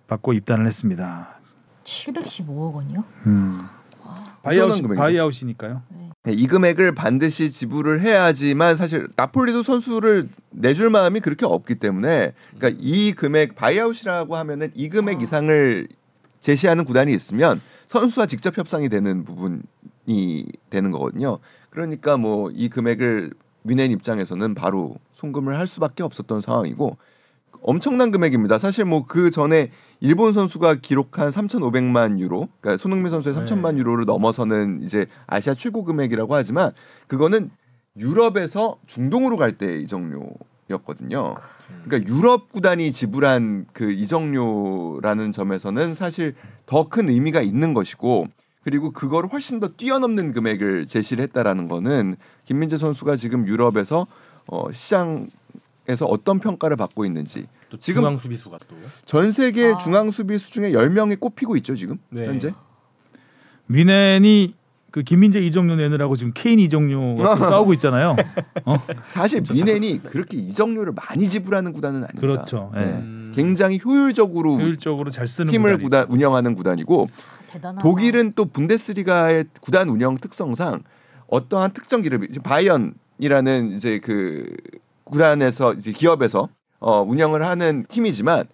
받고 입단을 했습니다. 715억 원이요? buyout 엄청난 금액이죠. buyout이니까요. 네. 이 금액을 반드시 지불을 해야지만 사실 나폴리도 선수를 내줄 마음이 그렇게 없기 때문에 그러니까 이 금액 buyout이라고 하면은 이 금액 아. 이상을 제시하는 구단이 있으면 선수와 직접 협상이 되는 부분이 되는 거거든요. 그러니까 뭐 이 금액을 뮌헨 입장에서는 바로 송금을 할 수밖에 없었던 상황이고 엄청난 금액입니다. 사실 뭐 그 전에 일본 선수가 기록한 3,500만 유로, 그러니까 손흥민 선수의 네. 3천만 유로를 넘어서는 이제 아시아 최고 금액이라고 하지만 그거는 유럽에서 중동으로 갈 때 이적료였거든요. 그러니까 유럽 구단이 지불한 그 이적료라는 점에서는 사실 더 큰 의미가 있는 것이고 그리고 그거를 훨씬 더 뛰어넘는 금액을 제시를 했다라는 거는 김민재 선수가 지금 유럽에서 어, 시장에서 어떤 평가를 받고 있는지 또 지금- 중앙 수비수가 또 전 세계 아. 중앙 수비수 중에 10명이 꼽히고 있죠 지금 네. 현재 미넨이 그 김민재 이정료 내느라고 지금 케인 이정료가 <laughs> 또 싸우고 있잖아요. 어? 사실 미넨이 그렇게 이적료를 많이 지불하는 구단은 아닙니다. 그렇죠. 예. 음. 굉장히 효율적으로 효율적으로 잘 쓰는 팀을. 구단, 운영하는 구단이고 대단하다. 독일은 또 분데스리가의 구단 운영 특성상 어떠한 특정 기업 바이언이라는 이제 그 구단에서 이제 기업에서 어, 운영을 하는 팀이지만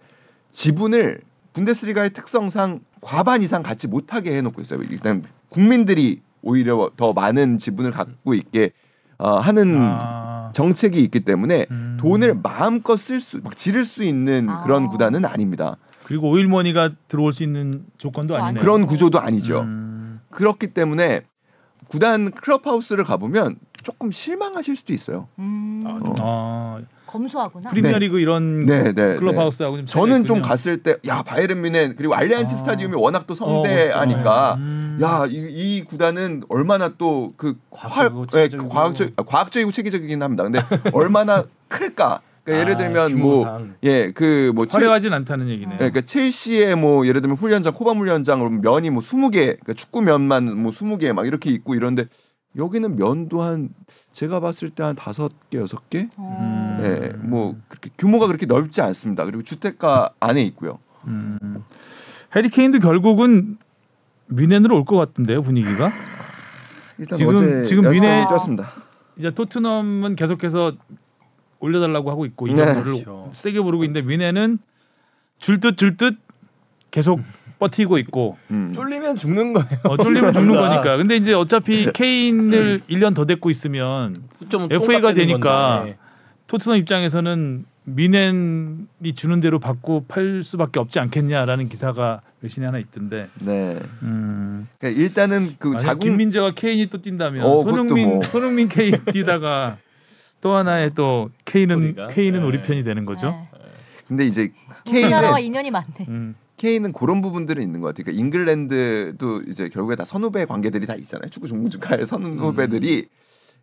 지분을 분데스리가의 특성상 과반 이상 갖지 못하게 해놓고 있어요. 일단 국민들이 오히려 더 많은 지분을 갖고 있게 어, 하는 아, 정책이 있기 때문에 음. 돈을 마음껏 쓸 수, 막 지를 수 있는 아. 그런 구단은 아닙니다. 그리고 오일머니가 들어올 수 있는 조건도 아니네요. 그런 구조도 아니죠. 음. 그렇기 때문에 구단 클럽하우스를 가보면 조금 실망하실 수도 있어요. 음, 아, 어. 아, 검소하구나. 프리미어리그 이런 네, 네. 클럽하우스하고 좀 저는 좀. 갔을 때 야 바이에른 뮌헨 그리고 알리안츠 아. 스타디움이 워낙 또 어, 성대하니까 음. 야이 이 구단은 얼마나 또 그 과학적이고 체계적이고. 과학적 아, 과학적이고 체계적이긴 합니다. 근데 얼마나 <laughs> 클까? 그러니까 예를 아, 들면 뭐 규모상. 예그뭐 화려하진 않다는 얘기네요. 그러니까 첼시의 뭐 예를 들면 훈련장 코밤 훈련장 면이 뭐 20개 그러니까 축구 면만 뭐 20개 막 이렇게 있고 이런데 여기는 면도 한 제가 봤을 때 한 다섯 개 여섯 개. 음. 예, 뭐 그렇게 규모가 그렇게 넓지 않습니다. 그리고 주택가 안에 있고요. 음. 해리 케인도 결국은 미넨으로 올 것 같은데요 분위기가. <laughs> 일단 지금- 어제 지금 미네- 뛰었습니다. 이제 토트넘은 계속해서 올려달라고 하고 있고 이 네. 정도를 그렇죠. 세게 부르고 있는데 미넨은 줄듯 줄듯 계속 버티고 있고 음. 쫄리면 죽는 거예요. 어, 쫄리면 죽는 그러니까. 거니까. 근데 이제 어차피 케인을 1년 더 데리고 있으면 좀 FA 가똥 깎이는 되니까 건데. 토트넘 입장에서는 미넨이 주는 대로 받고 팔 수밖에 없지 않겠냐라는 기사가 외신에 하나 있던데. 네. 음. 그러니까 일단은 그 자국 김민재와 케인이 또 뛴다면 어, 손흥민 뭐. 손흥민 케인 뛰다가 <laughs> 또 하나의 또 케인은 스토리가. 케인은 네. 우리 편이 되는 거죠. 네. 근데 이제 케인은 인연이 많네. 음. 케인은 그런 부분들은 있는 것 같아요. 그러니까 잉글랜드도 이제 결국에 다 선후배 관계들이 다 있잖아요. 축구 종주가의 선후배들이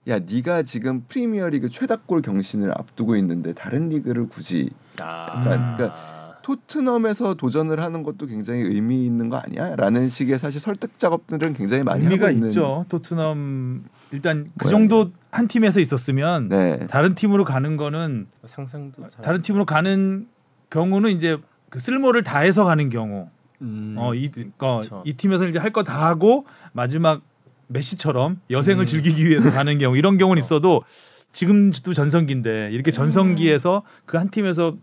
야 네가 지금 프리미어리그 최다골 경신을 앞두고 있는데 다른 리그를 굳이 아. 그러니까 토트넘에서 도전을 하는 것도 굉장히 의미 있는 거 아니야?라는 식의 사실 설득 작업들은 굉장히 많이 의미가 하고 있는. 있죠. 토트넘 일단 그 네. 정도 한 팀에서 있었으면 네. 다른 팀으로 가는 거는 상상도 잘- 다른 팀으로 가는 경우는 이제 그 쓸모를 다해서 가는 경우. 음. 어, 이, 어, 그쵸. 이 팀에서 이제 할 거 다 하고 마지막 메시처럼 여생을 음. 즐기기 위해서 가는 경우 이런 경우는 그쵸. 있어도 지금도 전성기인데 이렇게 전성기에서 그 한 팀에서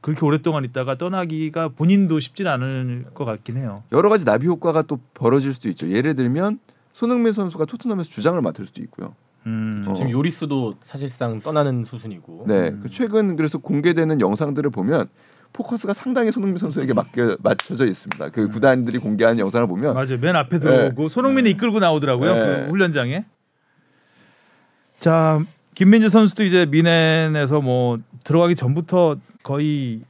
그렇게 오랫동안 있다가 떠나기가 본인도 쉽진 않을 것 같긴 해요. 여러 가지 나비 효과가 또 벌어질 수도 있죠. 예를 들면 손흥민 선수가 토트넘에서 주장을 맡을 수도 있고요. 음. 어. 지금 요리스도 사실상 떠나는 수순이고. 네, 음. 그 최근 그래서 공개되는 영상들을 보면 포커스가 상당히 손흥민 선수에게 맡겨 맞춰져 있습니다. 그 구단들이 공개한 영상을 보면 맞아요. 맨 앞에 들어오고 손흥민이 이끌고 나오더라고요. 네. 그 훈련장에. 자, 김민재 선수도 이제 미넨에서 뭐 들어가기 전부터 거의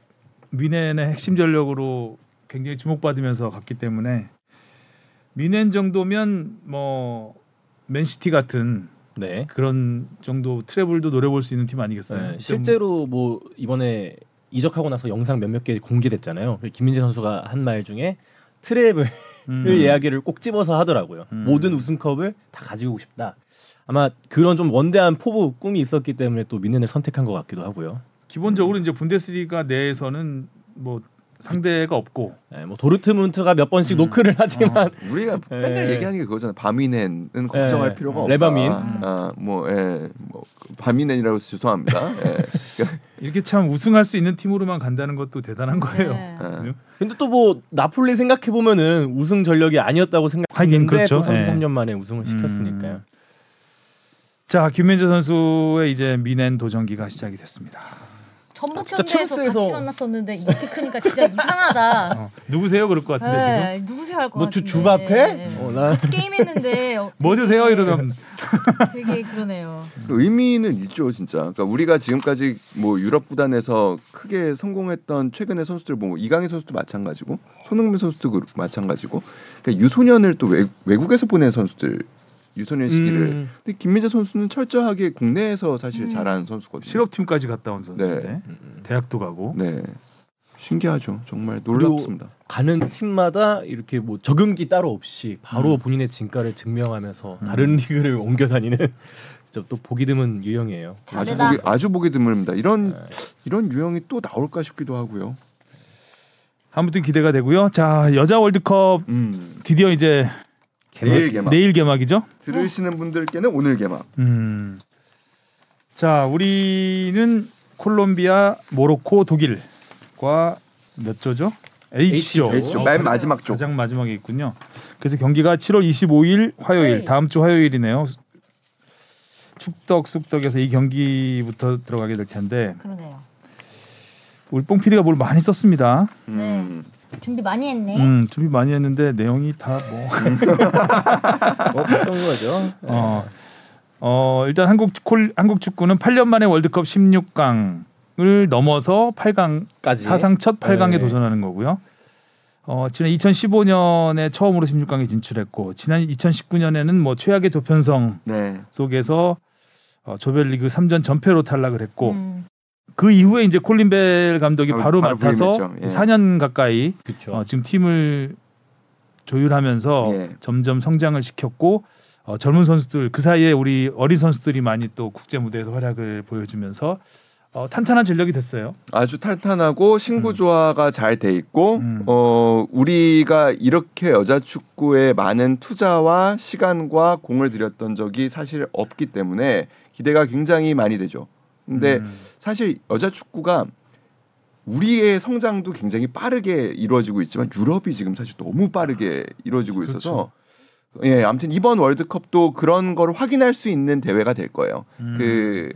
미넨의 핵심 전력으로 굉장히 주목받으면서 갔기 때문에 미넨 정도면 뭐 맨시티 같은 네. 그런 정도 트래블도 노려볼 수 있는 팀 아니겠어요? 네, 실제로 뭐 이번에 이적하고 나서 영상 몇몇 개 공개됐잖아요. 김민재 선수가 한 말 중에 트랩을 음. 이야기를 꼭 집어서 하더라고요. 음. 모든 우승컵을 다 가지고 싶다. 아마 그런 좀 원대한 포부 꿈이 있었기 때문에 또 미넨을 선택한 것 같기도 하고요. 기본적으로 이제 분데스리가 내에서는 뭐 상대가 없고 네, 뭐 도르트문트가 몇 번씩 음. 노크를 하지만 우리가 맨날 예. 얘기하는 게 그거잖아. 바미넨은 걱정할 예. 필요가 없다. 레바민. 아, 뭐, 예, 뭐 바미넨이라고 해서 죄송합니다. 예. <laughs> 이렇게 참 우승할 수 있는 팀으로만 간다는 것도 대단한 거예요. 네. 예. 음. 근데 또 뭐 나폴리 생각해 보면은 우승 전력이 아니었다고 생각했는데 그렇죠. 또 33년 예. 만에 우승을 시켰으니까요. 자 김민재 선수의 이제 미넨 도전기가 시작이 됐습니다. 전북 진짜 현대에서 챔스에서- 같이 만났었는데 이렇게 크니까 진짜 이상하다. <laughs> 어, 누구세요 그럴 것 같은데 지금 네, 누구세요 할것 뭐 같은데. 주, 주바페? 어, 나 같이 게임했는데 어, <laughs> 뭐 드세요 이러면 <laughs> 되게 그러네요. 의미는 있죠, 진짜. 그러니까 우리가 지금까지 뭐 유럽 구단에서 크게 성공했던 최근의 선수들 뭐 이강인 선수도 마찬가지고 손흥민 선수도 그- 마찬가지고 그러니까 유소년을 또 외, 외국에서 보낸 선수들 유소년 시기를 음. 근데 김민재 선수는 철저하게 국내에서 사실 음. 잘하는 선수거든요. 실업팀까지 갔다 온 선수인데 네. 대학도 가고 네. 신기하죠. 정말 놀랍습니다. 가는 팀마다 이렇게 뭐 적응기 따로 없이 바로 음. 본인의 진가를 증명하면서 다른 <laughs> 리그를 옮겨 다니는 <laughs> 진짜 또 보기 드문 유형이에요. 아주. 보기 아주 보기 드뭅니다. 이런 네. 이런 유형이 또 나올까 싶기도 하고요. 아무튼 기대가 되고요. 자 여자 월드컵 음. 드디어 이제 내일 개막. 내일 개막이죠. 들으시는 분들께는 오늘 개막. 음. 자 우리는 콜롬비아, 모로코, 독일과 몇 조죠? H조. H조. H조. 어, 맨 마지막 쪽. 가장 마지막에 있군요. 그래서 경기가 7월 25일 화요일 네. 다음 주 화요일이네요. 축덕 쑥덕에서 이 경기부터 들어가게 될 텐데 그러네요. 우리 뽕 PD가 뭘 많이 썼습니다. 음. 준비 많이 했네. 음, 준비 많이 했는데 내용이 다 뭐. 뭐 어떤 거죠? <laughs> 어, 어 일단 한국 콜, 한국 축구는 8년 만에 월드컵 16강을 넘어서 8강 까지 사상 첫 8강에 네. 도전하는 거고요. 어, 지난 2015년에 처음으로 16강에 진출했고 지난 2019년에는 뭐 최악의 조편성 네. 속에서 어, 조별리그 3전 전패로 탈락을 했고 음. 그 이후에 이제 콜린 벨 감독이 바로- 바로, 바로 맡아서. 예. 4년 가까이 그렇죠. 어, 지금 팀을 조율하면서 예. 점점 성장을 시켰고 어, 젊은 선수들 그 사이에 우리 어린 선수들이 많이 또 국제 무대에서 활약을 보여주면서 어, 탄탄한 전력이 됐어요. 아주 탄탄하고 신구 조화가 잘돼 있고 음. 어 우리가 이렇게 여자 축구에 많은 투자와 시간과 공을 들였던 적이 사실 없기 때문에 기대가 굉장히 많이 되죠. 근데 음. 사실 여자 축구가 우리의 성장도 굉장히 빠르게 이루어지고 있지만 유럽이 지금 사실 너무 빠르게 이루어지고 있어서 예, 아무튼 이번 월드컵도 그런 걸 확인할 수 있는 대회가 될 거예요. 음.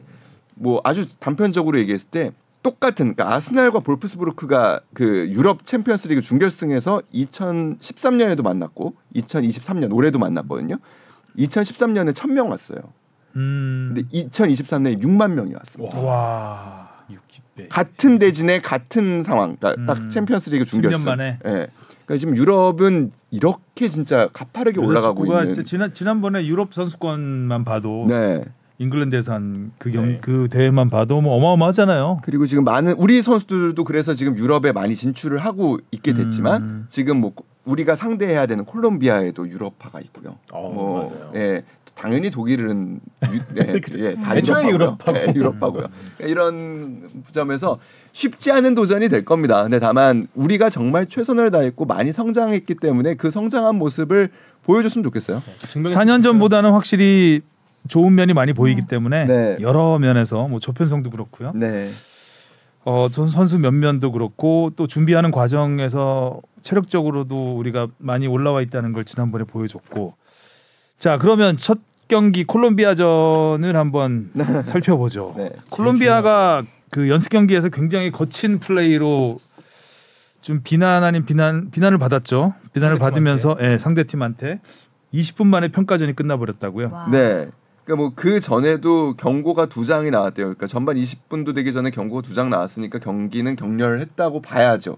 그뭐 아주 단편적으로 얘기했을 때 똑같은 그러니까 아스날과 볼프스부르크가 그 유럽 챔피언스리그 준결승에서 2013년에도 만났고 2023년 올해도 만났거든요. 2013년에 1000명 왔어요. 음. 근데 2023년에 6만 명이 왔습니다. 와. 60배. 같은 대진의 같은 상황. 그러니까 음. 딱 챔피언스리그 10년 준결승. 만에. 예. 그러니까 지금 유럽은 이렇게 진짜 가파르게 올라가고 축구가 있는. 지난 지난번에 유럽 선수권만 봐도 네. 잉글랜드에서 한그경 네. 그 대회만 봐도 뭐 어마어마하잖아요. 그리고 지금 많은 우리 선수들도 그래서 지금 유럽에 많이 진출을 하고 있게 됐지만 음. 지금 뭐 우리가 상대해야 되는 콜롬비아에도 유럽파가 있고요. 어, 뭐 맞아요. 예, 당연히 독일은 유, 네, <laughs> 예, 다 애초에 유럽파고요. 유럽파고. 예, 유럽파고요. 그러니까 이런 점에서 쉽지 않은 도전이 될 겁니다. 근데 다만 우리가 정말 최선을 다했고 많이 성장했기 때문에 그 성장한 모습을 보여줬으면 좋겠어요. 증명했- 4년 전보다는 확실히 좋은 면이 많이 보이기 때문에 네. 여러 면에서 뭐 조편성도 그렇고요. 네. 어, 전 선수 면면도 그렇고 또 준비하는 과정에서 체력적으로도 우리가 많이 올라와 있다는 걸 지난번에 보여줬고 자 그러면 첫 경기 콜롬비아전을 한번 살펴보죠. 네. 콜롬비아가 그 연습 경기에서 굉장히 거친 플레이로 좀 비난 아닌 비난 비난을 받았죠. 비난을 상대팀한테. 받으면서 예, 상대팀한테 20분 만에 평가전이 끝나버렸다고요. 와. 네. 그러니까 뭐 그 전에도 경고가 두 장이 나왔대요. 그러니까 전반 20분도 되기 전에 경고가 두 장 나왔으니까 경기는 격렬을 했다고 봐야죠.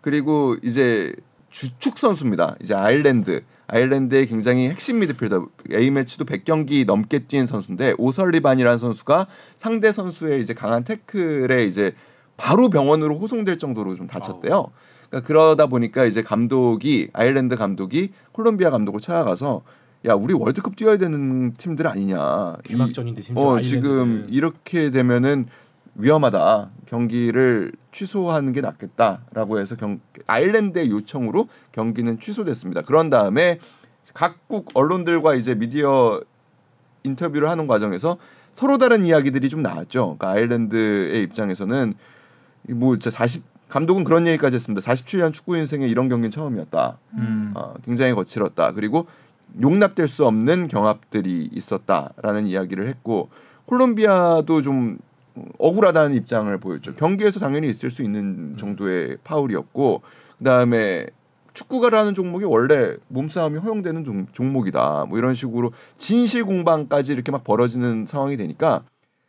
그리고 이제 주축 선수입니다. 이제 아일랜드. 아일랜드의 굉장히 핵심 미드필더 A 매치도 100경기 넘게 뛴 선수인데 오설리반이라는 선수가 상대 선수의 이제 강한 태클에 이제 바로 병원으로 호송될 정도로 좀 다쳤대요. 그러니까 그러다 보니까 이제 감독이 아일랜드 감독이 콜롬비아 감독을 찾아가서 야 우리 월드컵 뛰어야 되는 팀들 아니냐. 이- 개막전인데 심지어 어. 지금 이렇게 되면은 위험하다. 경기를 취소하는 게 낫겠다라고 해서 경, 아일랜드의 요청으로 경기는 취소됐습니다. 그런 다음에 각국 언론들과 이제 미디어 인터뷰를 하는 과정에서 서로 다른 이야기들이 좀 나왔죠. 그러니까 아일랜드의 입장에서는 뭐 진짜 40 감독은 그런 얘기까지 했습니다. 47년 축구 인생에 이런 경기는 처음이었다. 음. 어, 굉장히 거칠었다. 그리고 용납될 수 없는 경합들이 있었다라는 이야기를 했고 콜롬비아도 좀 억울하다는 입장을 보였죠. 경기에서 당연히 있을 수 있는 정도의 파울이었고 그다음에 축구가라는 종목이 원래 몸싸움이 허용되는 종, 종목이다. 뭐 이런 식으로 진실 공방까지 이렇게 막 벌어지는 상황이 되니까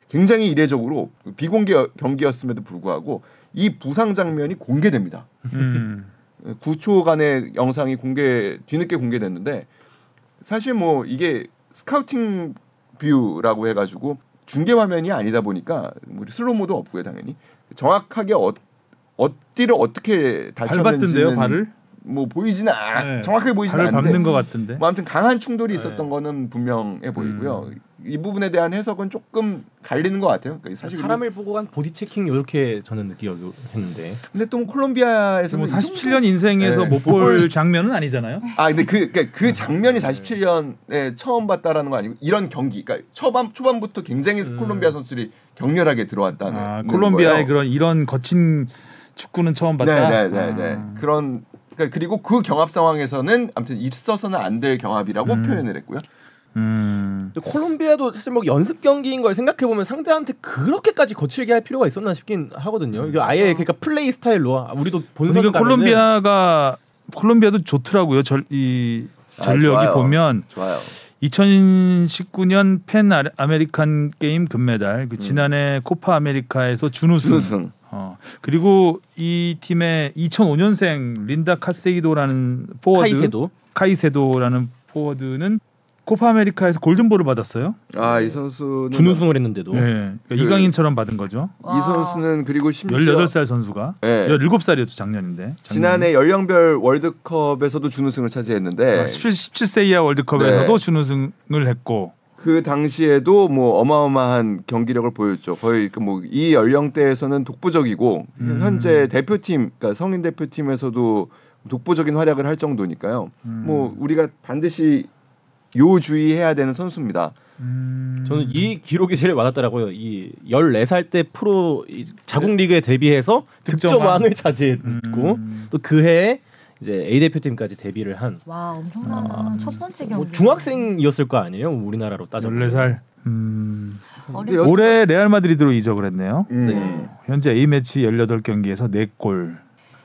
굉장히 이례적으로 비공개 경기였음에도 불구하고 이 부상 장면이 공개됩니다. 음. 9초간의 영상이 공개 뒤늦게 공개됐는데 사실 뭐 이게 scouting view라고 해가지고 중계 화면이 아니다 보니까 우리 slow-mo도 없고요 당연히 정확하게 어, 어디를 어떻게 밟았던데요 발을? 뭐 보이지는 않- 네. 정확하게 보이지는 않는데 밟는 것 같은데. 뭐 아무튼 강한 충돌이 있었던 네. 거는 분명해 보이고요. 음. 이 부분에 대한 해석은 조금 갈리는 것 같아요. 그러니까 사실 사람을 보고 한 body checking 이렇게 저는 느끼었는데 근데 또 콜롬비아에서 뭐뭐 47년 인생에서 네. 못볼 장면은 아니잖아요. 아 근데 그 그러니까 그 장면이 47년에 처음 봤다라는 거 아니고 이런 경기 그러니까 초반 초반부터 굉장히 음. 콜롬비아 선수들이 격렬하게 들어왔다는 아, 콜롬비아의 거예요. 그런 이런 거친 축구는 처음 봤다. 네네네네 아. 그런 그러니까 그리고 그 경합 상황에서는 아무튼 있어서는 안 될 경합이라고 음. 표현을 했고요. 음. 콜롬비아도 사실 뭐 연습 경기인 걸 생각해 보면 상대한테 그렇게까지 거칠게 할 필요가 있었나 싶긴 하거든요. 이거 아예 그러니까 플레이 스타일로 우리도 본선 그러니까 콜롬비아가 콜롬비아도 좋더라고요. 절, 이 아, 전력이 좋아요. 보면 좋아요. 2019년 팬 아메- 아메리칸 게임 금메달, 그 지난해 코파 아메리카에서 준우승. 준우승. 어. 그리고 이 팀의 2005년생 린다 카세이도라는 포워드, 카이세도 카이세도라는 포워드는 코파 아메리카에서 골든볼을 받았어요. 아 이 선수는 준우승을 했는데도 네. 그러니까 그- 이강인처럼 받은 거죠. 이 선수는 그리고 심지어 18살 선수가 네. 17살이었죠 작년인데. 지난해 연령별 월드컵에서도 준우승을 차지했는데 17, 17 세 이하 월드컵에서도 네. 준우승을 했고 그 당시에도 뭐 어마어마한 경기력을 보였죠. 거의 그 뭐 이 연령대에서는 독보적이고 음. 현재 대표팀, 그러니까 성인 대표팀에서도 독보적인 활약을 할 정도니까요. 음. 뭐 우리가 반드시 요 주의해야 되는 선수입니다. 음. 저는 이 기록이 제일 와닿더라고요. 이 14살 때 프로 이 자국 리그에 데뷔해서 득점왕. 득점왕을 차지했고 음. 또 그 해에 이제 A 대표팀까지 데뷔를 한 와 엄청난 아, 첫 번째 뭐 경기. 중학생이었을 거 아니에요? 우리나라로 따져보면. 14살. 음. 올해 레알 마드리드로 이적을 했네요. 음. 현재 A 매치 18경기에서 4골.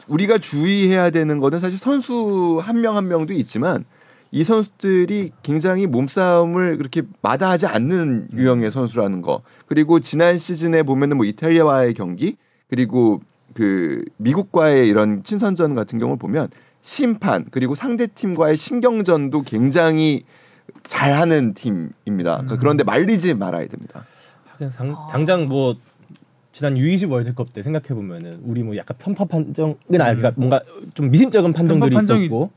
우리가 주의해야 되는 거는 사실 선수 한명한 명도 있지만 이 선수들이 굉장히 몸싸움을 그렇게 마다하지 않는 유형의 선수라는 거. 그리고 지난 시즌에 보면은 뭐 이탈리아와의 경기 그리고 그 미국과의 이런 친선전 같은 경우를 보면 심판 그리고 상대 팀과의 신경전도 굉장히 잘하는 팀입니다. 그러니까 그런데 말리지 말아야 됩니다. 하긴 상, 당장 뭐 지난 U20 월드컵 때 생각해 보면은 우리 뭐 약간 편파 판정은 아니라 뭔가 좀 미심쩍은 판정들이 판정이 있었고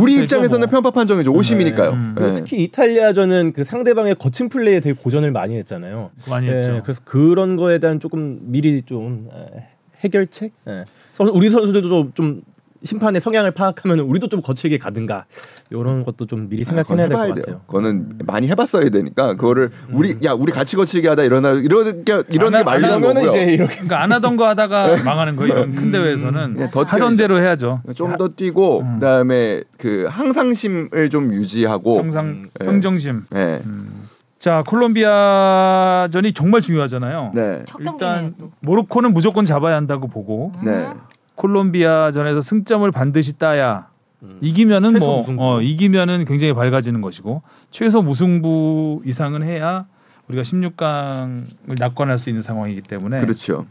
우리 입장에서는 뭐. 편파 판정이죠. 오심이니까요. 음. 네. 특히 이탈리아전은 그 상대방의 거친 플레이에 되게 고전을 많이 했잖아요. 많이 예, 했죠. 그래서 그런 거에 대한 조금 미리 좀 에, 해결책. 예. 선- 우리 선수들도 좀, 좀 심판의 성향을 파악하면 우리도 좀 거칠게 가든가 이런 것도 좀 미리 생각해내야 될것 해봐야 같아요. 돼요. 그거는 많이 해봤어야 되니까 그거를 우리 야 우리 같이 거칠게 하다 이러나 이런 게 이런 안게 말리는 그러면 거고요. 이제 이렇게 그러니까 안 하던 거 하다가 <laughs> 망하는 거예요. 이런 큰 대회에서는 네, 더 하던. 대로 해야죠. 좀 더 뛰고 음. 그다음에 그 항상심을 좀 유지하고 항상 네. 평정심. 네. 자 콜롬비아전이 정말 중요하잖아요. 네. 첫 일단. 모로코는 무조건 잡아야 한다고 보고 네. 콜롬비아전에서 승점을 반드시 따야 음. 이기면은 뭐 무승부. 어, 이기면은 굉장히 밝아지는 것이고 최소 무승부 이상은 해야 우리가 16강을 낙관할 수 있는 상황이기 때문에 그렇죠.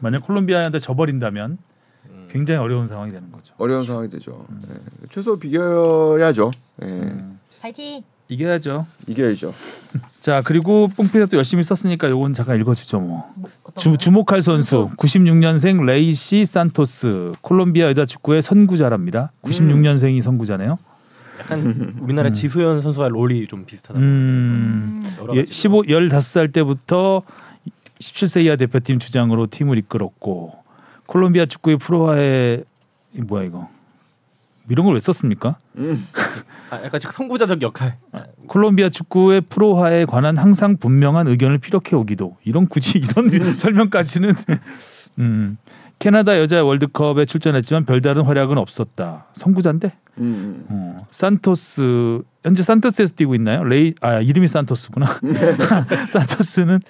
만약 콜롬비아한테 져버린다면 음. 굉장히 어려운 상황이 되는 거죠. 어려운 상황이 되죠. 네. 최소 비겨야죠. 네. 음, 파이팅. 이겨야죠. 이겨야죠. 자 그리고 뽕피가 또 열심히 썼으니까 요건 잠깐 읽어주죠 뭐. 주? 주목할 선수 96년생 레이시 산토스 콜롬비아 여자 축구의 선구자랍니다. 96년생이 선구자네요. 약간 우리나라 지소연 선수와 role이 좀 비슷하다. 음, 음. 예, 가지로. 15 15살 때부터 17세 이하 대표팀 주장으로 팀을 이끌었고 콜롬비아 축구의 프로화에 이 뭐야 이거 이런 걸 왜 썼습니까? 음. 아, 약간 즉 선구자적 역할. 콜롬비아 축구의 프로화에 관한 항상 분명한 의견을 피력해 오기도 이런 굳이 <laughs> 이런 설명까지는 <laughs> 음, 캐나다 여자 월드컵에 출전했지만 별다른 활약은 없었다. 선구자인데 음. 어, 산토스 현재 산토스에서 뛰고 있나요? 레이 아 이름이 산토스구나. <laughs> 산토스는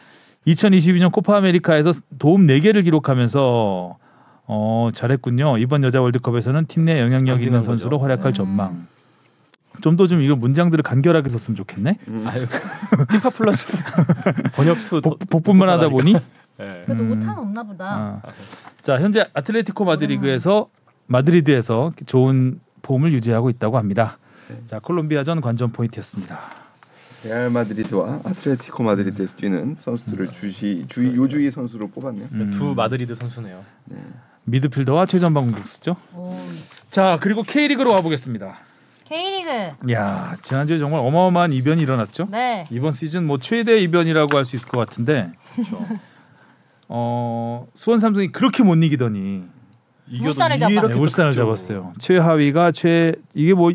2022년 코파 아메리카에서 도움 4개를 기록하면서 어 잘했군요. 이번 여자 월드컵에서는 팀 내 영향력 있는 선수로. 활약할 음. 전망. 좀더좀 이거 문장들을 간결하게 썼으면 좋겠네. 음. 아유, <laughs> 피파 플러스 번역 투 복, 복붙만 하다 보니. 네. 그래도 음. 오타는 없나 보다. 아. 자 현재 아틀레티코 마드리드에서 마드리드에서 좋은 폼을 유지하고 있다고 합니다. 자 콜롬비아전 관전 포인트였습니다. 레알 마드리드와 아틀레티코 마드리드에서 뛰는 선수들을 주시 주의 요주의 선수로 뽑았네요. 음, 두 마드리드 선수네요. 미드필더와 최전방 공격수죠. 오. 자 그리고 K리그로 와보겠습니다. K리그. 야 지난주에 정말 어마어마한 이변이 일어났죠. 네. 이번 시즌 뭐 최대 이변이라고 할 수 있을 것 같은데 어 수원 삼성이 그렇게 못 이기더니 울산을 네, 잡았어요. 울산을 잡았어요. 최하위가 최 이게 뭐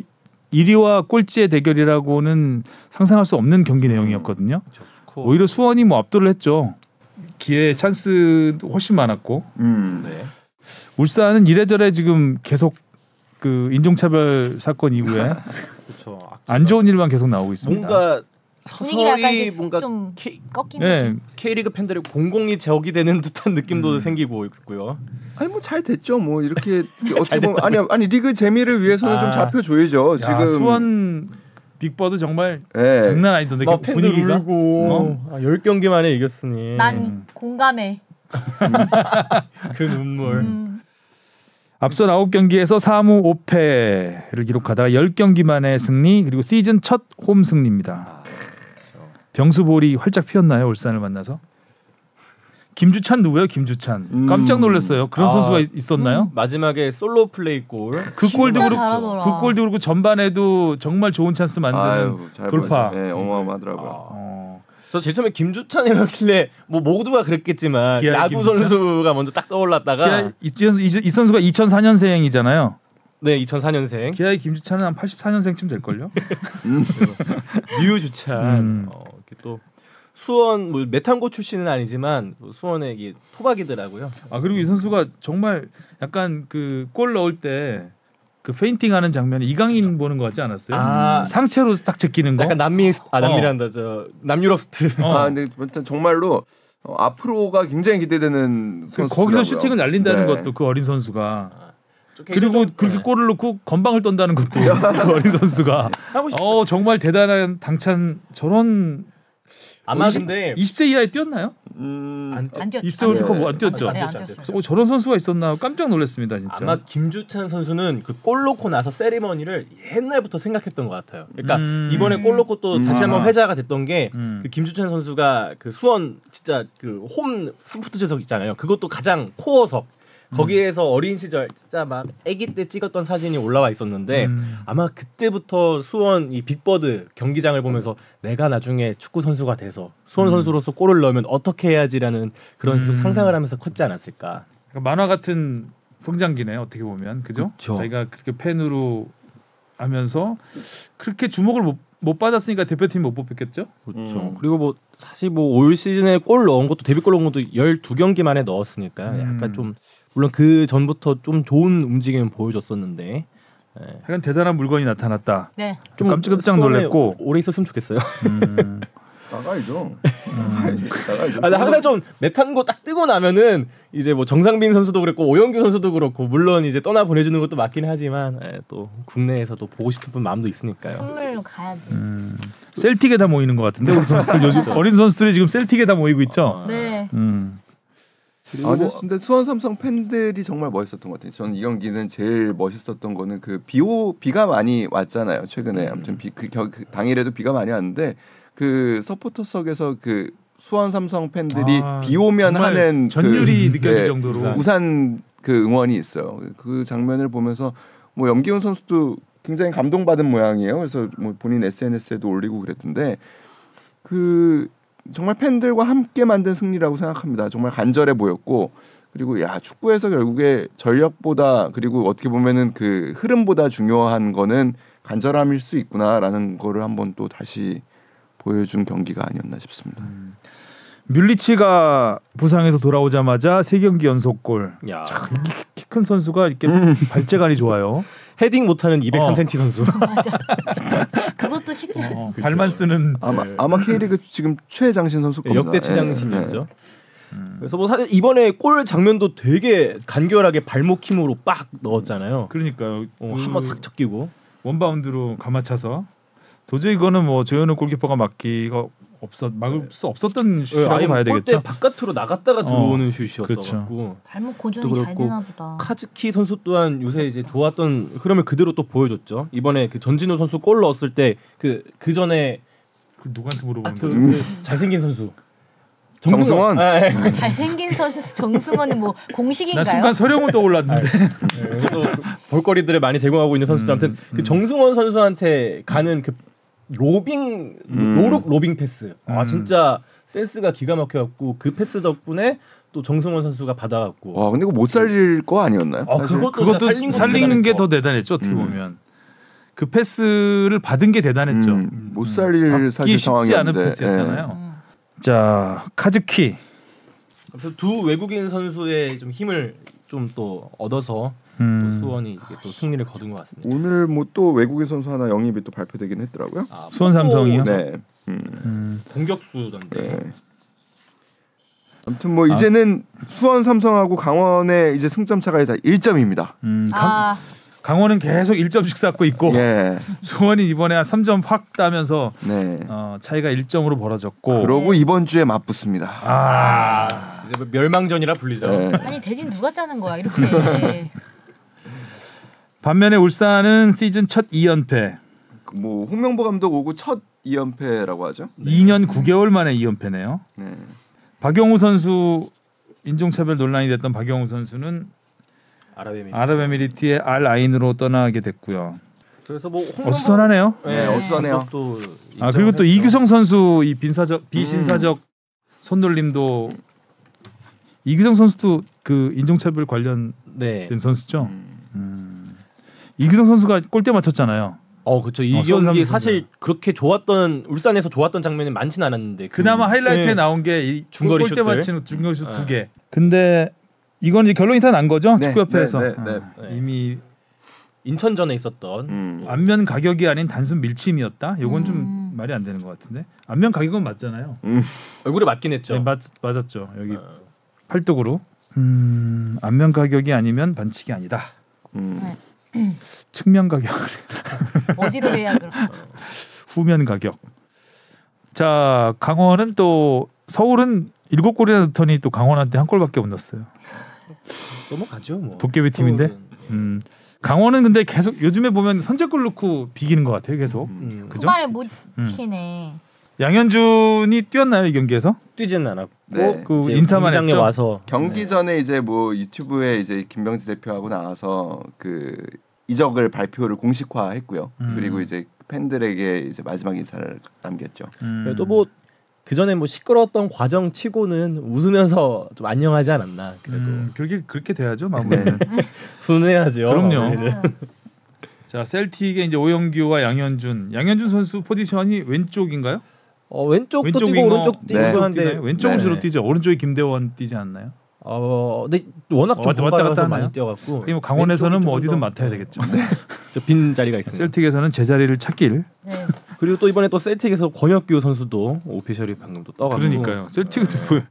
1위와 꼴찌의 대결이라고는 상상할 수 없는 경기 내용이었거든요. 저 스코어. 오히려 수원이 뭐 압도를 했죠. 기회 찬스도 훨씬 많았고 음. 네. 울산은 이래저래 지금 계속 그 인종차별 사건 이후에 <laughs> 그렇죠. 안 좋은 일만 계속 나오고 있습니다. 뭔가 서서히 뭔가 좀 K, 꺾이는. 네, K리그 팬들이 공공이 제어이 되는 듯한 느낌도 음. 생기고 있고요. 아니 뭐 잘 됐죠. 뭐 이렇게 <laughs> 어떻게 잘 보면 아니 아니 리그 재미를 위해서는 아. 좀 잡혀 줘야죠. 야, 지금 수원 빅버드 정말 예. 장난 아니던데 막그 팬들 분위기가 울고 아, 10경기 만에 이겼으니 난 음. 공감해. <laughs> 그 눈물. 음. 앞선 9경기에서 3무 5패를 기록하다가 10경기 만에 승리 그리고 시즌 첫 홈 승리입니다. 아, 병수볼이 활짝 피었나요? 울산을 만나서? 김주찬 누구예요? 김주찬. 음. 깜짝 놀랐어요. 그런 아. 선수가 있- 있었나요? 마지막에 솔로 플레이 골. 그 골도 그렇고 잘하더라. 그 골도 그렇고 전반에도 정말 좋은 찬스 만드는 아유, 잘 돌파. 예, 어마어마하더라고요. 아, 어, 저 제일 처음에 김주찬이라길래 뭐 모두가 그랬겠지만 야구 김주찬? 선수가 먼저 딱 떠올랐다가 기아 이, 이, 이 선수가 2004년생이잖아요. 네 2004년생 기아의 김주찬은 한 84년생쯤 될 걸요. 류주찬 음. 어, 또 수원 뭐 매탄고 출신은 아니지만 뭐 수원의 토박이더라고요. 아 그리고 이 선수가 정말 약간 그 골 넣을 때 그 feinting 하는 장면에 이강인 보는 것 같지 않았어요? 아. 상체로 딱 제끼는 거. 약간 남미 아 어. 남미란다 저 남유럽 스트. 어. 아 근데 정말로 어, 앞으로가 굉장히 기대되는 그 선수. 거기서 슈팅을 날린다는 네. 것도 그 어린 선수가 좀 그리고 그렇게 네. 골을 넣고 건방을 떤다는 것도 <laughs> 그 어린 선수가 하고 싶어. 어 정말 대단한 당찬 저런 아마 근데 20세 이하에 뛰었나요? 음, 안 안 뛰었. 20세 월드컵 안 뛰었죠. 네, 안안 뛰었어요. 어, 저런 선수가 있었나 깜짝 놀랐습니다 진짜. 아마 김주찬 선수는 그 골 넣고 나서 세리머니를 옛날부터 생각했던 것 같아요. 그러니까 음. 이번에 골 넣고 또 음. 다시 한번 아하. 회자가 됐던 게그 음. 김주찬 선수가 그 수원 진짜 그 홈 스포츠석 있잖아요. 그것도 가장 코어석. 거기에서 어린 시절 진짜 막 아기 때 찍었던 사진이 올라와 있었는데 음. 아마 그때부터 수원 이 빅버드 경기장을 보면서 내가 나중에 축구 선수가 돼서 수원 음. 선수로서 골을 넣으면 어떻게 해야지라는 그런 계속 음. 상상을 하면서 컸지 않았을까. 그러니까 만화 같은 성장기네 어떻게 보면 그죠? 그쵸. 자기가 그렇게 팬으로 하면서 그렇게 주목을 못, 못 받았으니까 대표팀 못 뽑혔겠죠? 그렇죠. 음. 그리고 뭐 사실 뭐 올 시즌에 골 넣은 것도 데뷔골 넣은 것도 12경기 만에 넣었으니까 음. 약간 좀 물론 그 전부터 좀 좋은 움직임을 보여줬었는데 예. 하여간 대단한 물건이 나타났다. 네. 좀 깜짝깜짝 놀랬고. 오래 있었으면 좋겠어요. 음, <laughs> 나가야죠. 음. 나가야죠. 아, 항상 좀 메탄고 딱 뜨고 나면은 이제 뭐 정상빈 선수도 그랬고 오영규 선수도 그렇고 물론 이제 떠나 보내주는 것도 맞긴 하지만 예, 또 국내에서도 보고 싶은 마음도 있으니까요. 선물로 가야지. 음. 셀틱에 다 모이는 것 같은데 우리 선수들 요즘 어린 선수들이 지금 셀틱에 다 모이고 있죠. 어, 네. 음. 아, 근데, 근데 수원 삼성 팬들이 정말 멋있었던 것 같아요. 저는 이 경기는 제일 멋있었던 거는 그 비오 비가 많이 왔잖아요. 최근에 음. 아무튼 비, 그, 겨- 그 당일에도 비가 많이 왔는데 그 서포터석에서 그 수원 삼성 팬들이 아, 비 오면 하는 전율이 그, 느껴질 네, 정도로. 우산. 우산 그 응원이 있어요. 그 장면을 보면서 뭐 염기훈 선수도 굉장히 감동받은 모양이에요. 그래서 뭐 본인 SNS에도 올리고 그랬던데 그 정말 팬들과 함께 만든 승리라고 생각합니다. 정말 간절해 보였고 그리고 야 축구에서 결국에 전력보다 그리고 어떻게 보면은 그 흐름보다 중요한 거는 간절함일 수 있구나라는 거를 한번 또 다시 보여준 경기가 아니었나 싶습니다. 뮬리치가 부상에서 돌아오자마자 세 경기 연속골. 야. 키큰 선수가 이렇게 발재간이 좋아요. <laughs> 헤딩 못하는 203cm 선수. <laughs> 맞아. <laughs> 그것도 쉽지 않아. 어, 발만 쓰는 아마 아마 K리그 지금 최장신 선수 겁니다. 역대 예, 최장신이었죠. 예. 그래서 뭐 사실 이번에 골 장면도 되게 간결하게 발목 힘으로 빡 넣었잖아요. 그러니까요. 어, 그 한번 싹 쳤기고. 원바운드로 감아차서 도저히 이거는 뭐 조현우 골키퍼가 막기가 없었 막을 수 없었던 슛이라고 아예 봐야 되겠죠. 바깥으로 나갔다가 들어오는 슛이었어 그렇죠. 갖고 발목 고정이 또잘 되나 보다. 카즈키 선수 또한 요새 이제 좋았던 흐름을 그대로 또 보여줬죠. 이번에 그 전진우 선수 골 넣었을 때 그 그 전에 그 누구한테 아, 물어보는 그, 거예요? 그 잘생긴 선수 정승원? 아, 예. <laughs> 잘생긴 선수 정승원은 뭐나 공식인가요? 순간 서령은 떠올랐는데. 예, 또 볼거리들을 많이 제공하고 있는 선수죠. 음, 아무튼 음. 그 정승원 선수한테 가는 그 lobbing 음. no-look lobbing 패스. 아 음. 진짜 센스가 기가 막혀갖고 그 패스 덕분에 또 정승원 선수가 받아갖고. 와 근데 이거 못 살릴 거 아니었나요? 아, 사실? 그것도 그것도 살린 살리는 게더더 대단했죠. 어떻게 음. 보면 그 패스를 받은 게 대단했죠. 음, 못 살릴 받기 사실 쉽지 않은 상황이었는데 패스였잖아요. 음. 자 카즈키 그래서 두 외국인 선수의 좀 힘을 좀 또 얻어서 음. 또 수원이 이게 또 승리를 거둔 것 같습니다. 오늘 뭐 또 외국인 선수 하나 영입이 또 발표되긴 했더라고요. 아, 수원 삼성이요? 네. 음, 음. 공격수던데. 네. 아무튼 뭐 이제는 수원 삼성하고 강원의 이제 승점 차가 이제 1점입니다. 음, 강, 아 강원은 계속 1점씩 쌓고 있고 예. <laughs> 수원이 이번에 한 3점 확 따면서 네. 어, 차이가 1점으로 벌어졌고 그러고 이번 주에 맞붙습니다. 아 이제 뭐 멸망전이라 불리죠. 네. 아니 대진 누가 짜는 거야 이렇게. <laughs> 반면에 울산은 시즌 첫 2연패 그뭐 홍명보 감독 오고 첫 2연패라고 하죠. 2년 9개월 만에 2연패네요. 네. 박영우 선수 인종차별 논란이 됐던 박영우 선수는 아랍에미리트. 아랍에미리트의 알 아인으로 떠나게 됐고요. 그래서 뭐 홍명보- 어수선하네요. 네, 어수선해요. 또아 그리고 또. 이규성 선수 이 빈사적 비신사적 손놀림도 이규성 선수도 그 인종차별 관련된 네. 선수죠. 음. 음. 이규성 선수가 골대 맞췄잖아요. 어 그렇죠. 이 수원 경기 사실 그렇게 좋았던 울산에서 좋았던 장면이 많지는 않았는데 그- 그나마 하이라이트에 네. 나온 게이 중거리 골대. 맞히는 중거리 슛두 네. 개. 근데 이건 이제 결론이 다 난 거죠 네, 축구협회에서 네, 네, 네. 아, 네. 이미 인천전에 있었던 음. 또 안면 가격이 아닌 단순 밀침이었다. 이건 좀 음. 말이 안 되는 것 같은데 안면 가격은 맞잖아요. 음. 얼굴에 맞긴 했죠. 네, 맞 맞았죠. 여기 어. 팔뚝으로. 음, 안면 가격이 아니면 반칙이 아니다. 음. 측면 가격, <laughs> 어디로 해야 그럼? <laughs> 후면 가격. 자, 강원은 또 서울은 일곱 골이나 넣더니 또 강원한테 한 골밖에 못 넣었어요. 넘어가죠 뭐. 도깨비 팀인데. 서울은. 음. 강원은 근데 계속 요즘에 보면 선제골 넣고 비기는 것 같아요. 계속. 음. 그죠? 후발 못 음. 치네. 양현준이 뛰었나요 이 경기에서? 뛰지는 않았고 네. 그 인사만 했죠. 와서 경기 네. 전에 이제 뭐 유튜브에 이제 김병지 대표하고 나와서 그 이적을 발표를 공식화했고요. 음. 그리고 이제 팬들에게 이제 마지막 인사를 남겼죠. 음. 그래도 뭐 그 전에 뭐 시끄러웠던 과정 치고는 웃으면서 좀 안녕하지 않았나 그래도 음, 그렇게 그렇게 돼야죠 <laughs> 마무리는. 순해야죠. 그럼요. <laughs> 자 셀틱의 이제 오영규와 양현준. 양현준 선수 포지션이 왼쪽인가요? 어, 왼쪽도 왼쪽 뛰고 윙어, 오른쪽 뛰고 네. 왼쪽 한데? 왼쪽은 네. 주로 뛰죠. 오른쪽이 김대원 뛰지 않나요? 어, 근데 워낙 좀 왔다 갔다? 많이 뛰어갖고 그리고 강원에서는 뭐 어디든 좀 맡아야 더- 되겠죠. <laughs> 저빈 자리가 있습니다. 셀틱에서는 제 자리를 찾길. 네. <laughs> 그리고 또 이번에 또 셀틱에서 권혁규 선수도 오피셜이 방금 또 떠가지고 그러니까요. 셀틱은 네. 뭐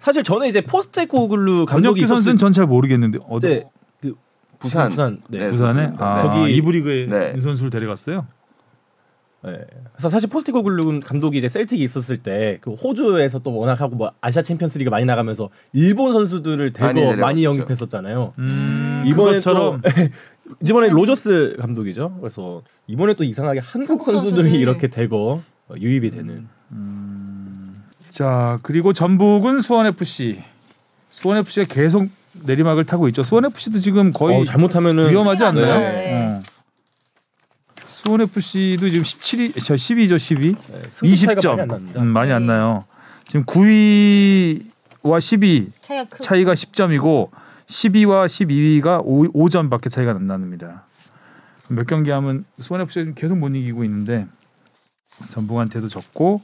사실 저는 이제 포스테코글루 감독이 권혁규 선수는 전 잘 모르겠는데 어디 때 부산. 부산 네. 네. 부산에. 아, 저기- 이부 리그에 네. 이 선수를 데려갔어요. 네. 그래서 사실 포스테코글루 감독이 이제 셀틱이 있었을 때 그 호주에서 또 워낙 하고 뭐 아시아 챔피언스리그 많이 나가면서 일본 선수들을 대거 많이 많이. 영입했었잖아요. 음, 이번에 또 <laughs> 이번에 로저스 감독이죠. 그래서 이번에 또 이상하게 한국 한국 선수들이 선수들. 이렇게 대거 어, 유입이 되는. 자 그리고 전북은 수원 FC. 수원 FC가 계속 내리막을 타고 있죠. 수원 FC도 지금 거의 어, 잘못하면은 위험하지 않나요? 났네. 어. 수원 FC도 지금 17위, 저 10위죠, 10위. 승부 차이가 20점. 많이 안. 음, 많이 안 네. 나요. 지금 9위와 10위 차이가 크. 차이가 10점이고 10위와 12위가 5, 5점밖에 차이가 안 납니다. 몇 경기 하면 수원 FC가 계속 못 이기고 있는데 전북한테도 졌고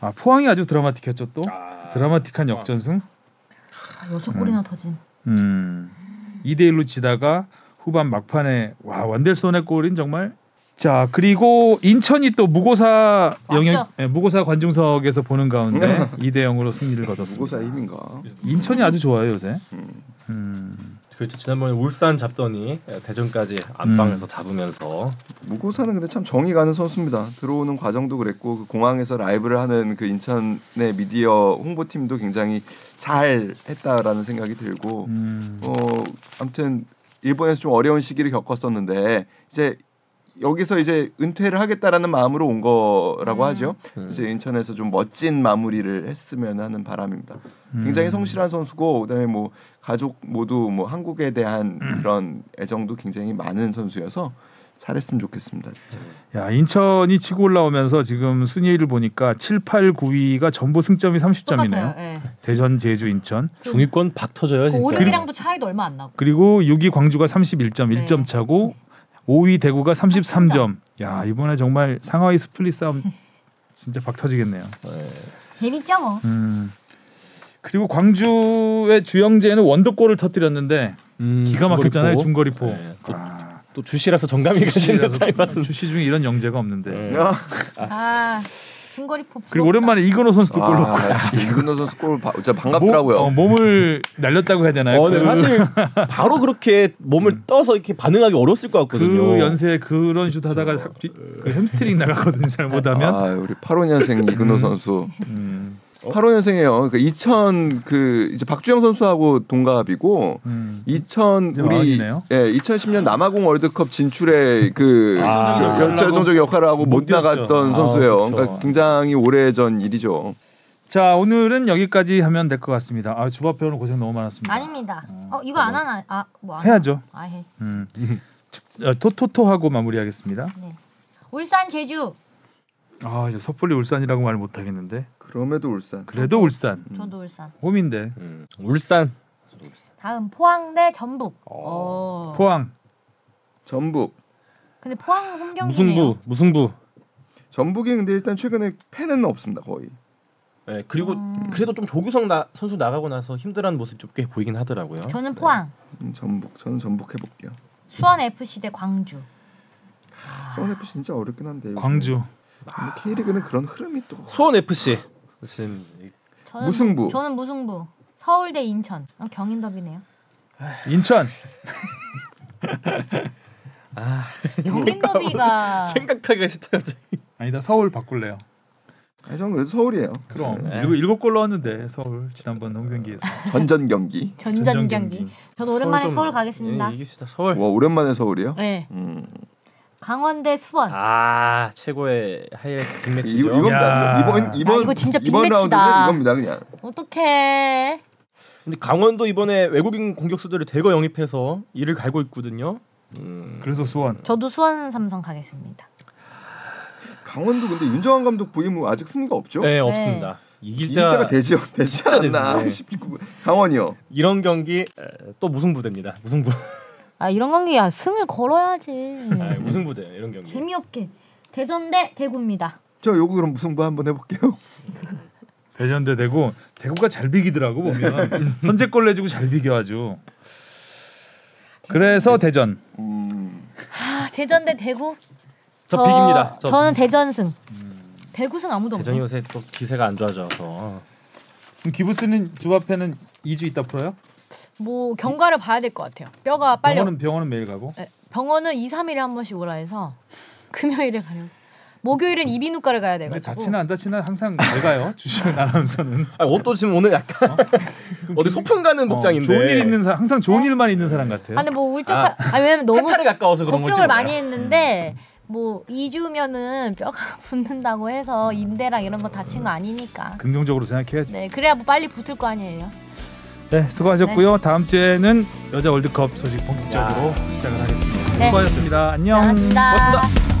아 포항이 아주 드라마틱했죠 또 아, 드라마틱한 역전승. 아, 여섯 골이나 터진. 음. 2대 1로 지다가 후반 막판에 와 원델손의 골인 정말 자 그리고 인천이 또 무고사 영역 맞죠? 예, 무고사 관중석에서 보는 가운데 <laughs> 2대 0으로 승리를 거뒀습니다. 무고사의 힘인가? 인천이 아주 좋아요 요새. 음. 음. 그렇죠. 지난번에 울산 잡더니 대전까지 음. 안방에서 잡으면서 무고사는 근데 참 정이 가는 선수입니다. 들어오는 과정도 그랬고 그 공항에서 라이브를 하는 그 인천의 미디어 홍보팀도 굉장히 잘 했다라는 생각이 들고 음. 어 아무튼 일본에서 좀 어려운 시기를 겪었었는데 이제 여기서 이제 은퇴를 하겠다라는 마음으로 온 거라고 음. 하죠. 음. 이제 인천에서 좀 멋진 마무리를 했으면 하는 바람입니다. 음. 굉장히 성실한 선수고 그다음에 뭐 가족 모두 뭐 한국에 대한 음. 그런 애정도 굉장히 많은 선수여서 잘했으면 좋겠습니다. 진짜. 야 인천이 치고 올라오면서 지금 순위를 보니까 7, 8, 9위가 전부 승점이 30점이네요. 똑같아요. 예. 대전, 제주, 인천. 중위권 박 터져요 그 진짜. 올림이랑도 차이도 얼마 안 나고. 그리고 6위 광주가 31점, 네. 1점 차고 5위 대구가 33점. 야 이번에 정말 상하위 split 싸움 진짜 박 터지겠네요. 재밌죠 뭐. 음. 그리고 광주의 주영재는 원더골을 터뜨렸는데 음, 기가 막혔잖아요 중거리포. 중거리포. 네, 또, 아, 또 주시라서 정감이 가시는 스타일 같은. 주시 중에 이런 영재가 없는데. 네. 야, 아 중거리 포. 그리고 오랜만에 이근호 선수도 골 넣고 아, 이근호 선수 골 바- 진짜 반갑더라고요. 몸, 어, 몸을 날렸다고 해야 되나요? 어, 네, 그, 사실 <laughs> 바로 그렇게 몸을 떠서 이렇게 반응하기 어려웠을 것 같거든요. 그 연세에 그런 슛 하다가 그 햄스트링 나가거든요. 잘못하면. 아, 우리 85년생 이근호 음. 선수. 음, 85년생이에요. 그2000 그 이제 박주영 선수하고 동갑이고 음. 2000 이제 우리. 예 2010년 남아공 월드컵 진출에 그 아. 그 결정적 역할을 하고 못 못. 나갔던 아, 선수예요. 그렇죠. 그러니까 굉장히 오래전 일이죠. 자 오늘은 여기까지 하면 될 것 같습니다. 아 주바페 오늘 고생 너무 많았습니다. 아닙니다. 어 이거 안 하나? 아뭐 해야죠. 아 해. 음. 어, 토토토 하고 마무리하겠습니다. 네. 울산 제주. 아 이제 섣불리 울산이라고 말 못하겠는데 그럼에도 울산. 그래도 울산 저도 울산. 홈인데 음, 울산. 다음 포항 대 전북. 어. 어. 포항 전북. 근데 포항 홈 경기네요. 무승부, 무승부. 전북이 근데 일단 최근에 팬은 없습니다 거의. 네, 그리고 음. 그래도 좀 조규성 나, 선수 나가고 나서 힘들어하는 모습 좀꽤 보이긴 하더라고요. 저는 포항. 음, 전북 저는 전북 해볼게요. 수원 FC 대 광주. 수원 FC 진짜 어렵긴 한데. 광주 근데 K리그는 그런 흐름이 또. 수원 FC. 지금 이- 저는 무승부. 저는 무승부. 서울 대 인천. 어, 경인 더비네요. 인천 <laughs> 아, 경인 더비가 생각하기가 싫다 갑자기. 아니다 서울 바꿀래요. 아니 저는 그래도 서울이에요. 그럼 네. 일곱 일곱 골 넣었는데 서울 지난번 홈 경기에서 <laughs> 전전 경기. 전전 경기. 저도 오랜만에 좀- 서울 가겠습니다. 예, 이기시다 서울. 와 오랜만에 서울이요? 네. 음. 강원 대 수원. 아 최고의 하이라이트 이, 빅매치죠. 이건 야. 이번 이번 야, 이거 진짜 이번 빅매치다. 라운드는 이겁니다 그냥. 어떡해. 근데 강원도 이번에 외국인 공격수들을 대거 영입해서 이를 갈고 있거든요. 음, 그래서 수원 저도 수원 삼성 가겠습니다. 강원도 근데 윤정환 감독 부임 후 아직 승리가 없죠? 네 없습니다. 이길, 이길 때가 되죠. 되지 않나? 네. 19 <laughs> 강원이요. 이런 경기 에, 또 무승부됩니다. 무승부. 아 이런 경기야 승을 걸어야지. <laughs> 아, 무승부돼요 이런 경기. 재미없게. 대전 대 대구입니다. 저 요거 그럼 무승부 한번 해볼게요. <laughs> 대전 대 대구 대구가 잘 비기더라고 보면 <laughs> 선제골 내주고 잘 비겨 아주. 그래서 대전 음, 아, 대전 대 대구. 저 빅입니다. 저 저는 대전승. 대구승 아무도 대전이 없네. 요새 또 기세가 안 좋아져서 그럼 기부스는 주바페는 2주 있다 풀어요? 뭐 경과를 봐야 될 것 같아요. 뼈가 빨리 병원은 병원은 매일 가고 네, 병원은 2, 3일에 한 번씩 오라 해서 <laughs> 금요일에 가려고. 목요일은 이비인후과를 가야 돼가지고. 다치나 안 다치나 항상 잘 가요 <laughs> 주시은 아나운서는 아, 옷도 지금 오늘 약간 <laughs> 어디 소풍 가는 복장인데 어, 좋은 일 있는 사람 항상 좋은 일만 있는 사람 같아요. 아 근데 뭐 울적한 아, 왜냐면 너무 해탈에 가까워서 그런 걱정을 몰라요. 많이 했는데 뭐 2주면은 뼈가 붙는다고 해서 인대랑 이런 거 다친 거 아니니까. 긍정적으로 생각해야지. 네, 그래야 뭐 빨리 붙을 거 아니에요. 네, 수고하셨고요. 다음 주에는 여자 월드컵 소식 본격적으로 시작을 하겠습니다. 네. 수고하셨습니다. 안녕. 고맙습니다. 고맙습니다.